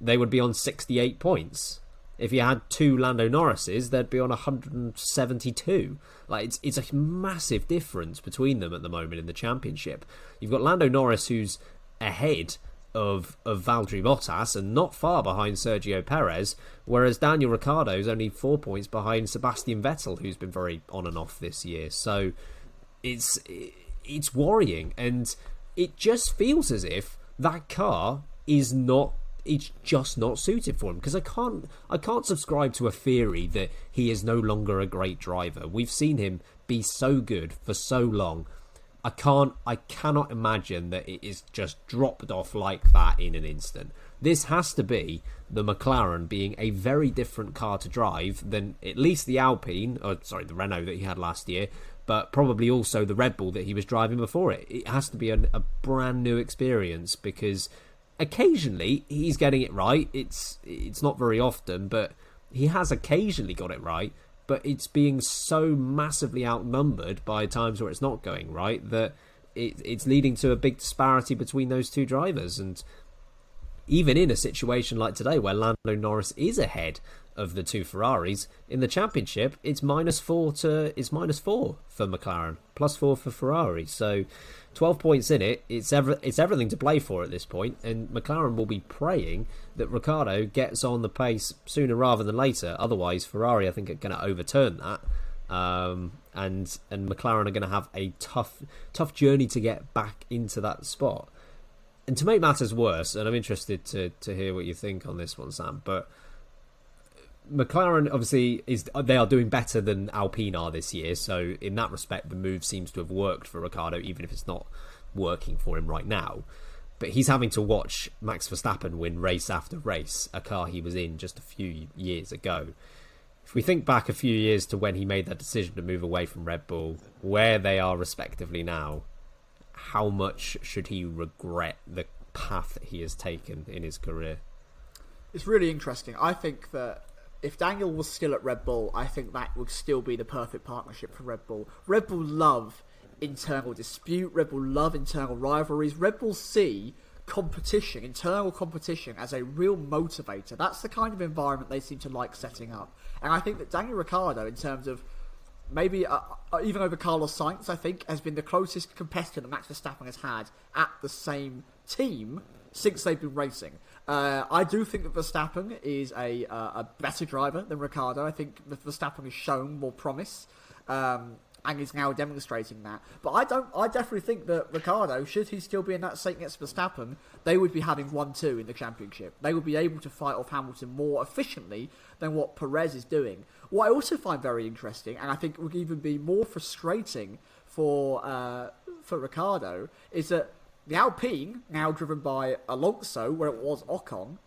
they would be on 68 points. If you had two Lando Norrises, they'd be on 172. Like it's it's a massive difference between them at the moment in the championship. You've got Lando Norris who's ahead of of Valtteri Bottas and not far behind Sergio Perez, whereas Daniel Ricciardo is only four points behind Sebastian Vettel, who's been very on and off this year. So it's it's worrying, and it just feels as if that car is not it's just not suited for him because I can't I can't subscribe to a theory that he is no longer a great driver. We've seen him be so good for so long. I can't I cannot imagine that it is just dropped off like that in an instant. This has to be the McLaren being a very different car to drive than at least the Alpine, or sorry, the Renault that he had last year, but probably also the Red Bull that he was driving before it. It has to be a, a brand new experience because occasionally he's getting it right. It's it's not very often, but he has occasionally got it right. But it's being so massively outnumbered by times where it's not going right that it, it's leading to a big disparity between those two drivers. And even in a situation like today where Lando Norris is ahead of the two Ferraris in the championship, it's minus four to it's minus four for McLaren, plus four for Ferrari. So 12 points in it. It's ever, it's everything to play for at this point, and McLaren will be praying that Ricciardo gets on the pace sooner rather than later. Otherwise, Ferrari, I think, are going to overturn that, um, and and McLaren are going to have a tough tough journey to get back into that spot. And to make matters worse, and I'm interested to to hear what you think on this one, Sam, but McLaren obviously is they are doing better than Alpine are this year, so in that respect, the move seems to have worked for Ricciardo, even if it's not working for him right now. But he's having to watch Max Verstappen win race after race, a car he was in just a few years ago. If we think back a few years to when he made that decision to move away from Red Bull, where they are respectively now, how much should he regret the path he has taken in his career? It's really interesting. I think that if Daniel was still at Red Bull, I think that would still be the perfect partnership for Red Bull. Red Bull love internal dispute, Red Bull love internal rivalries, Red Bull see competition, internal competition, as a real motivator. That's the kind of environment they seem to like setting up. And I think that Daniel Ricciardo, in terms of maybe uh, uh even over Carlos Sainz, I think, has been the closest competitor that Max Verstappen has had at the same team since they've been racing. Uh, I do think that Verstappen is a uh, a better driver than Ricciardo. I think Verstappen has shown more promise. Um, and is now demonstrating that. But I don't. I definitely think that Ricciardo, should he still be in that seat against Verstappen, they would be having one-two in the championship. They would be able to fight off Hamilton more efficiently than what Perez is doing. What I also find very interesting, and I think would even be more frustrating for uh, for Ricciardo, is that the Alpine, now driven by Alonso, where it was Ocon,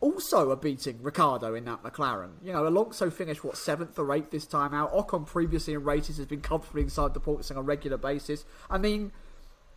also are beating Ricciardo in that McLaren. You know, Alonso finished, what, seventh or eighth this time out. Ocon previously in races has been comfortably inside the points on a regular basis. I mean,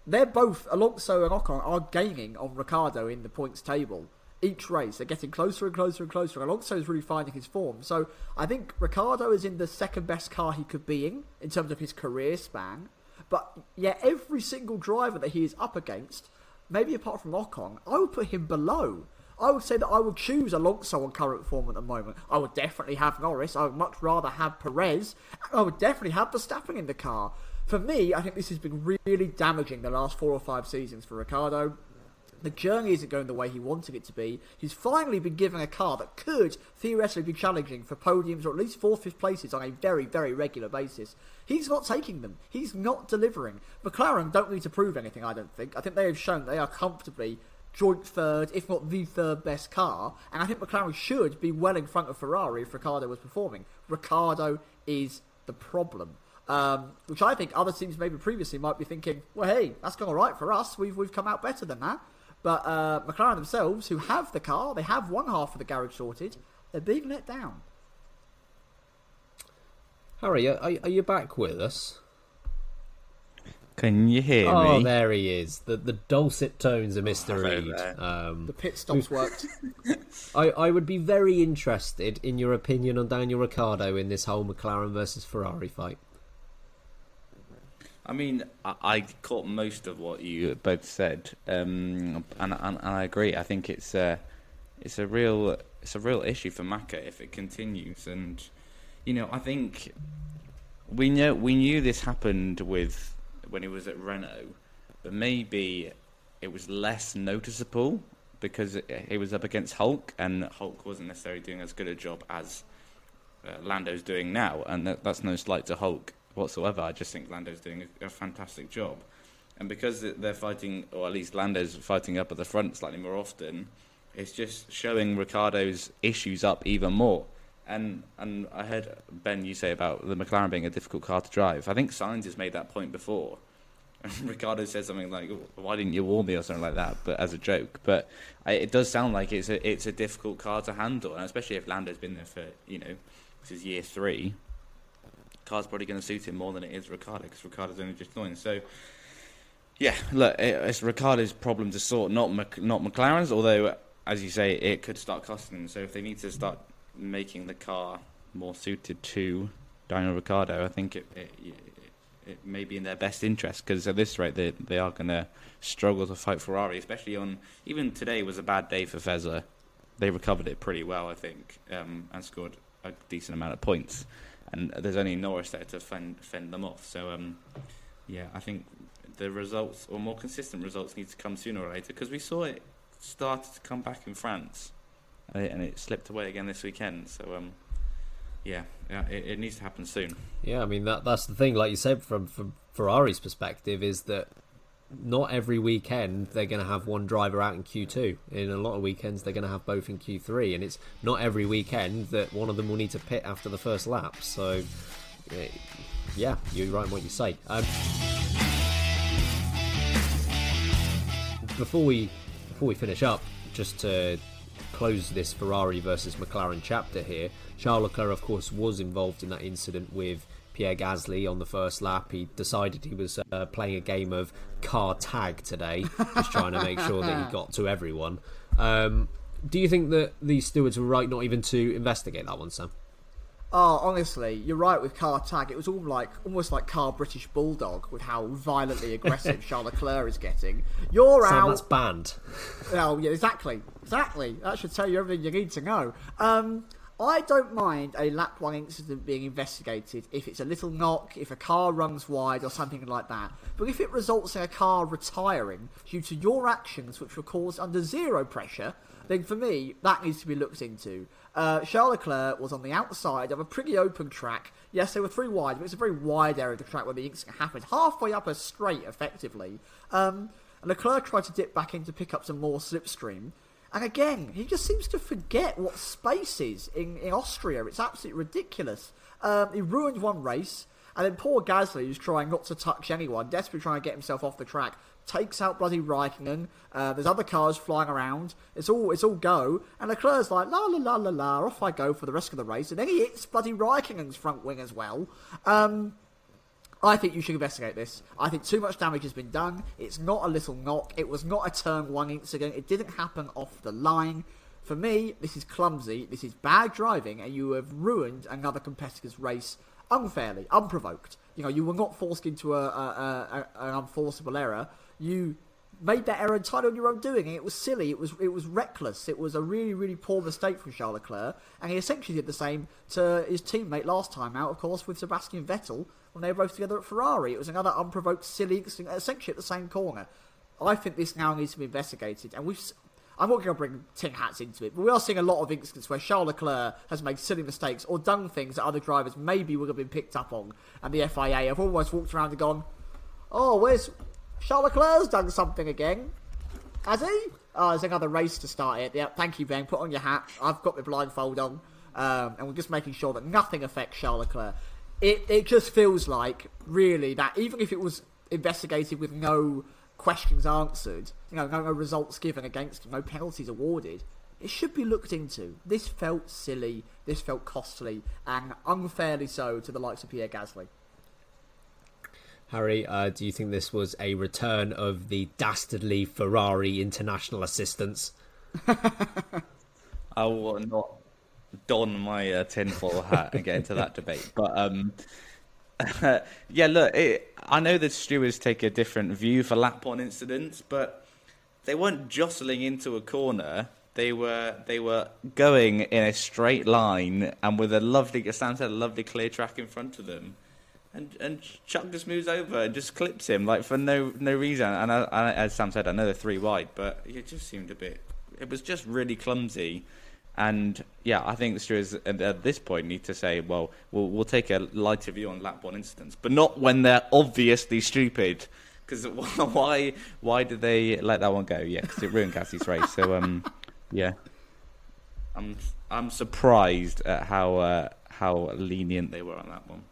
they're both, Alonso and Ocon, are gaining on Ricciardo in the points table. Each race, they're getting closer and closer and closer. Alonso is really finding his form. So I think Ricciardo is in the second best car he could be in, in terms of his career span. But yeah, every single driver that he is up against, maybe apart from Ocon, I would put him below. I would say that I would choose Alonso on current form at the moment. I would definitely have Norris. I would much rather have Perez. I would definitely have Verstappen in the car. For me, I think this has been really damaging the last four or five seasons for Ricciardo. The journey isn't going the way he wanted it to be. He's finally been given a car that could theoretically be challenging for podiums or at least fourth, fifth places on a very, very regular basis. He's not taking them. He's not delivering. McLaren don't need to prove anything, I don't think. I think they have shown they are comfortably joint third, if not the third best car, and I think McLaren should be well in front of Ferrari if Ricciardo was performing. Ricciardo is the problem. Um, which I think other teams maybe previously might be thinking, well, hey, that's gone all right for us. We've we've come out better than that. But uh, McLaren themselves, who have the car, they have one half of the garage sorted. They're being let down. Harry, are, are you back with us? Can you hear me? oh, me? there he is. The the dulcet tones of Mr. Reed. Um, The pit stops worked. I, I would be very interested in your opinion on Daniel Ricciardo in this whole McLaren versus Ferrari fight. I mean, I, I caught most of what you both said, um, and, and, and I agree. I think it's a, it's a real, it's a real issue for Maka if it continues. And you know, I think we know we knew this happened with when he was at Renault, but maybe it was less noticeable because it was up against Hulk, and Hulk wasn't necessarily doing as good a job as uh, Lando's doing now, and that, that's no slight to Hulk whatsoever. I just think Lando's doing a, a fantastic job, and because they're fighting, or at least Lando's fighting up at the front slightly more often, it's just showing Ricciardo's issues up even more. And and I heard Ben you say about the McLaren being a difficult car to drive. I think Sainz has made that point before. Ricciardo said something like, "Why didn't you warn me?" or something like that, but as a joke. But I, it does sound like it's a it's a difficult car to handle, and especially if Lando's been there for you know this is year three. Car's probably going to suit him more than it is Ricciardo because Ricciardo's only just joined. So yeah, look, it, it's Ricciardo's problem to sort, not Mc, not McLaren's. Although, as you say, it could start costing. So if they need to start making the car more suited to Daniel Ricciardo, I think it it, it, it may be in their best interest because at this rate they they are going to struggle to fight Ferrari, especially on even today was a bad day for Fezza. They recovered it pretty well, I think, um, and scored a decent amount of points. And there's only Norris there to fend, fend them off. So um, yeah, I think the results or more consistent results need to come sooner or later because we saw it started to come back in France and it, and it slipped away again this weekend. So um, yeah, yeah it, it needs to happen soon. Yeah, I mean that that's the thing. Like you said, from from Ferrari's perspective, is that not every weekend they're going to have one driver out in Q2. In a lot of weekends, they're going to have both in Q3, and it's not every weekend that one of them will need to pit after the first lap. So, eh, yeah, you're right in what you say. Um, before we before we finish up, just to close this Ferrari versus McLaren chapter here, Charles Leclerc, of course, was involved in that incident with Pierre Gasly on the first lap. He decided he was uh, playing a game of car tag today, just trying to make sure that he got to everyone. Um, do you think that these stewards were right not even to investigate that one, Sam? Oh, honestly, you're right with car tag. It was all like almost like car British bulldog with how violently aggressive Charles Leclerc is getting. You're Sam, out. that's banned. Oh, yeah, exactly, exactly. That should tell you everything you need to know. Um, I don't mind a lap one incident being investigated if it's a little knock, if a car runs wide or something like that. But if it results in a car retiring due to your actions, which were caused under zero pressure, then for me that needs to be looked into. Uh, Charles Leclerc was on the outside of a pretty open track. Yes, they were three wide, but it's a very wide area of the track where the incident happened, halfway up a straight, effectively. Um, and Leclerc tried to dip back in to pick up some more slipstream. And again, he just seems to forget what space is in, in Austria. It's absolutely ridiculous. Um, he ruined one race, and then poor Gasly, who's trying not to touch anyone, desperately trying to get himself off the track, takes out bloody Raikkonen. Uh, there's other cars flying around. It's all it's all go, and Leclerc's like la la la la la. Off I go for the rest of the race, and then he hits bloody Raikkonen's front wing as well. Um, I think you should investigate this. I think too much damage has been done. It's not a little knock. It was not a turn one incident. It didn't happen off the line. For me, this is clumsy. This is bad driving, and you have ruined another competitor's race unfairly, unprovoked. You know, you were not forced into a, a, a, an unforceable error. You made that error entirely on your own doing. It was silly. It was it was reckless. It was a really really poor mistake from Charles Leclerc, and he essentially did the same to his teammate last time out, of course, with Sebastian Vettel when they were both together at Ferrari. It was another unprovoked silly essentially at the same corner. I think this now needs to be investigated, and we've. I'm not going to bring tin hats into it, but we are seeing a lot of instances where Charles Leclerc has made silly mistakes or done things that other drivers maybe would have been picked up on, and the FIA have almost walked around and gone, "Oh, where's Charles Leclerc's done something again. Has he? oh, there's another race to start it. Yeah, thank you, Ben. Put on your hat. I've got my blindfold on. Um, and we're just making sure that nothing affects Charles Leclerc. It, it just feels like, really, that even if it was investigated with no questions answered, you know, no, no results given against him, no penalties awarded, it should be looked into. This felt silly, this felt costly, and unfairly so to the likes of Pierre Gasly. Harry, uh, do you think this was a return of the dastardly Ferrari international assistance? I will not don my uh, tinfoil hat and get into that debate. But um, yeah, look, it, I know that stewards take a different view for lap one incidents, but they weren't jostling into a corner. They were they were going in a straight line and with a lovely, as Sam said, a lovely clear track in front of them and and Chuck just moves over and just clips him like for no no reason. And I, I, as Sam said, I know they're three wide, but it just seemed a bit. It was just really clumsy. And yeah, I think the stewards at, this point need to say, well, we'll we'll take a lighter view on lap one incidents, but not when they're obviously stupid. Because why why did they let that one go? Yeah, because it ruined Gasly's race. So um, yeah, I'm I'm surprised at how uh, how lenient they were on that one.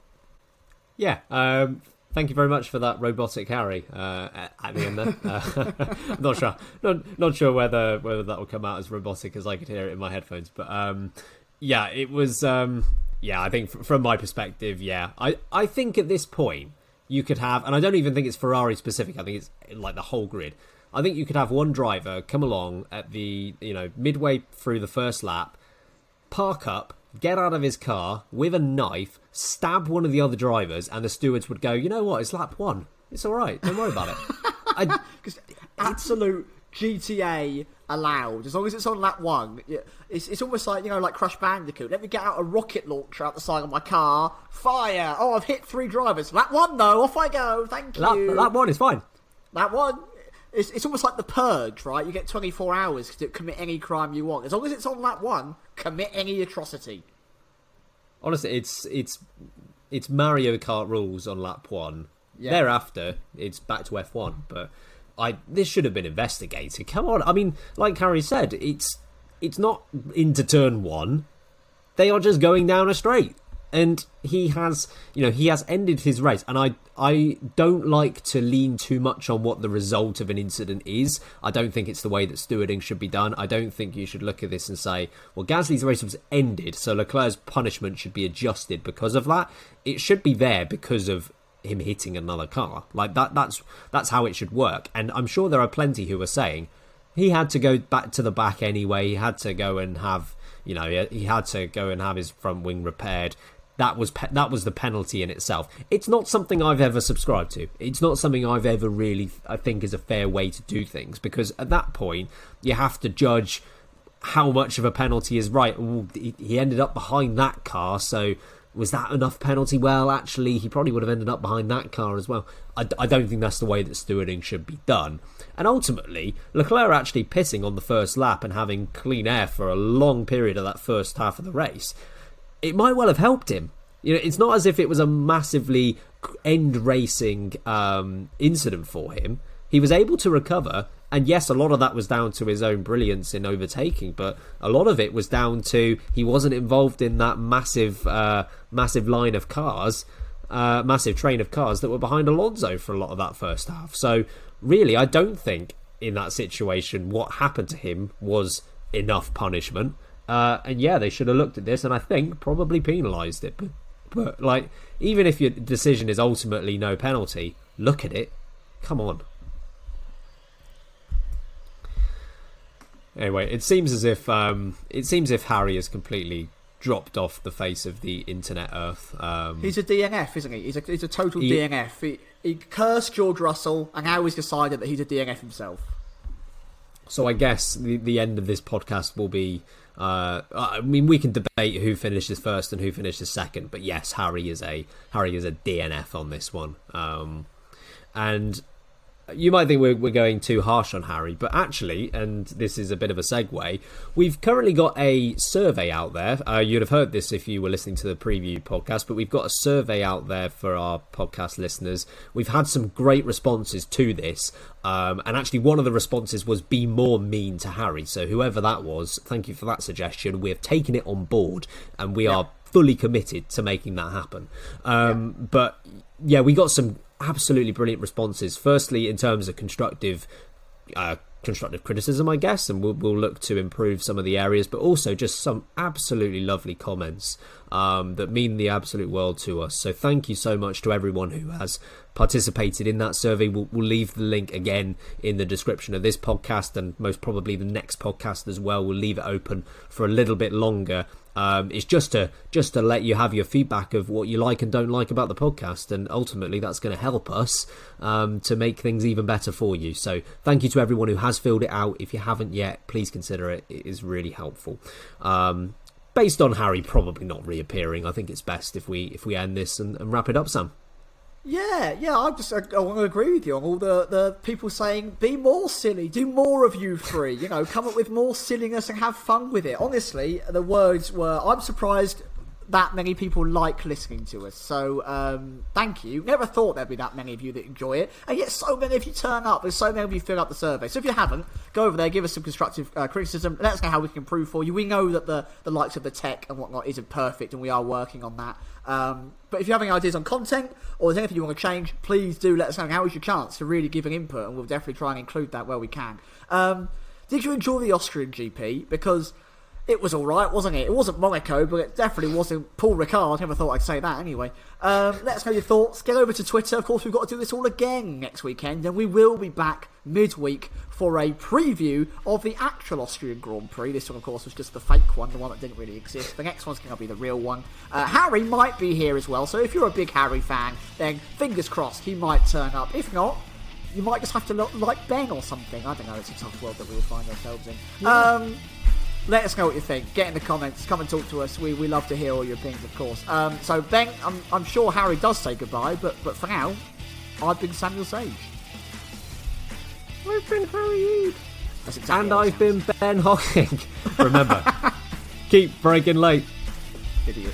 Yeah. Um, thank you very much for that robotic Harry uh, at the end there. Uh, not sure, not not sure whether whether that will come out as robotic as I could hear it in my headphones, but um, yeah, it was. Um, yeah, I think from my perspective, yeah, I I think at this point you could have, and I don't even think it's Ferrari specific. I think it's like the whole grid. I think you could have one driver come along at the you know midway through the first lap, park up, get out of his car with a knife, stab one of the other drivers, and the stewards would go, you know what, it's lap one. It's all right. Don't worry about it. I, absolute GTA allowed as long as it's on lap one. It's it's almost like you know like Crash Bandicoot. Let me get out a rocket launcher out the side of my car. Fire! Oh, I've hit three drivers. Lap one though. Off I go. Thank you. Lap, lap one is fine. Lap one. It's, it's almost like the purge, right? You get 24 hours to commit any crime you want. As long as it's on lap one, commit any atrocity. Honestly, it's it's it's Mario Kart rules on lap one. Yeah. Thereafter, it's back to F1. But I this should have been investigated. Come on, I mean, like Harry said, it's it's not into turn one. They are just going down a straight and he has you know he has ended his race. And i i don't like to lean too much on what the result of an incident is. I don't think it's the way that stewarding should be done. I don't think you should look at this and say well gasly's race was ended so leclerc's punishment should be adjusted because of that. It should be there because of him hitting another car. Like that that's that's how it should work. And i'm sure there are plenty who are saying he had to go back to the back anyway. He had to go and have you know he had to go and have his front wing repaired that was pe- that was the penalty in itself. It's not something I've ever subscribed to. It's not something I've ever really I think is a fair way to do things because at that point you have to judge how much of a penalty is right. Ooh, he ended up behind that car, so was that enough penalty? Well, actually, he probably would have ended up behind that car as well. I, I don't think that's the way that stewarding should be done. And ultimately, Leclerc actually pitting on the first lap and having clean air for a long period of that first half of the race it might well have helped him. You know, it's not as if it was a massively end racing um, incident for him. He was able to recover, and yes, a lot of that was down to his own brilliance in overtaking, but a lot of it was down to he wasn't involved in that massive, uh, massive line of cars, uh, massive train of cars that were behind Alonso for a lot of that first half. So, really, I don't think in that situation what happened to him was enough punishment. Uh, and yeah, they should have looked at this and I think probably penalised it. But, but, like, even if your decision is ultimately no penalty, look at it. Come on. Anyway, it seems as if um, it seems if Harry has completely dropped off the face of the internet Earth. Um, he's a DNF, isn't he? He's a he's a total he, DNF. He, he cursed George Russell, and now he's decided that he's a DNF himself. So I guess the the end of this podcast will be uh, I mean, we can debate who finishes first and who finishes second, but yes, Harry is a Harry is a DNF on this one. Um, and you might think we're, we're going too harsh on Harry, but actually, and this is a bit of a segue, we've currently got a survey out there. Uh, you'd have heard this if you were listening to the preview podcast, but we've got a survey out there for our podcast listeners. We've had some great responses to this. Um, and actually, one of the responses was be more mean to Harry. So, whoever that was, thank you for that suggestion. We have taken it on board and we are fully committed to making that happen. Um, yeah. But yeah, we got some absolutely brilliant responses. Firstly, in terms of constructive. Uh, constructive criticism, I guess, and we'll, we'll, look to improve some of the areas, but also just some absolutely lovely comments um, that mean the absolute world to us. So thank you so much to everyone who has participated in that survey. We'll, we'll leave the link again in the description of this podcast and most probably the next podcast as well. We'll leave it open for a little bit longer um, it's just to just to let you have your feedback of what you like and don't like about the podcast, and ultimately that's going to help us um, to make things even better for you. So thank you to everyone who has filled it out. If you haven't yet, please consider it. It is really helpful. Um, based on Harry probably not reappearing, I think it's best if we if we end this and, and wrap it up, Sam. Yeah, yeah, I just I, I want to agree with you on all the, the people saying be more silly, do more of you three, you know, come up with more silliness and have fun with it. Honestly, the words were I'm surprised that many people like listening to us. So um, thank you. Never thought there'd be that many of you that enjoy it, and yet so many of you turn up, and so many of you fill out the survey. So if you haven't, go over there, give us some constructive uh, criticism. Let us know how we can improve for you. We know that the the likes of the tech and whatnot isn't perfect, and we are working on that. Um, but if you have any ideas on content or there's anything you want to change, please do let us know. How is your chance to really give an input, and we'll definitely try and include that where we can. Um, did you enjoy the Austrian GP? Because it was all right, wasn't it? It wasn't Monaco, but it definitely wasn't Paul Ricard. Never thought I'd say that anyway. Um, let us know your thoughts. Get over to Twitter. Of course, we've got to do this all again next weekend, and we will be back midweek for a preview of the actual Austrian Grand Prix. This one, of course, was just the fake one, the one that didn't really exist. The next one's going to be the real one. Uh, Harry might be here as well, so if you're a big Harry fan, then fingers crossed he might turn up. If not, you might just have to look like Ben or something. I don't know. It's a tough world that we will find ourselves in. Yeah. Um, let us know what you think. Get in the comments. Come and talk to us. We, we love to hear all your opinions, of course. Um, so, Ben, I'm, I'm sure Harry does say goodbye, but, but for now, I've been Samuel Sage. I've been Harry Eid. Exactly and I've been Ben Hocking. Remember, keep breaking late. Idiot.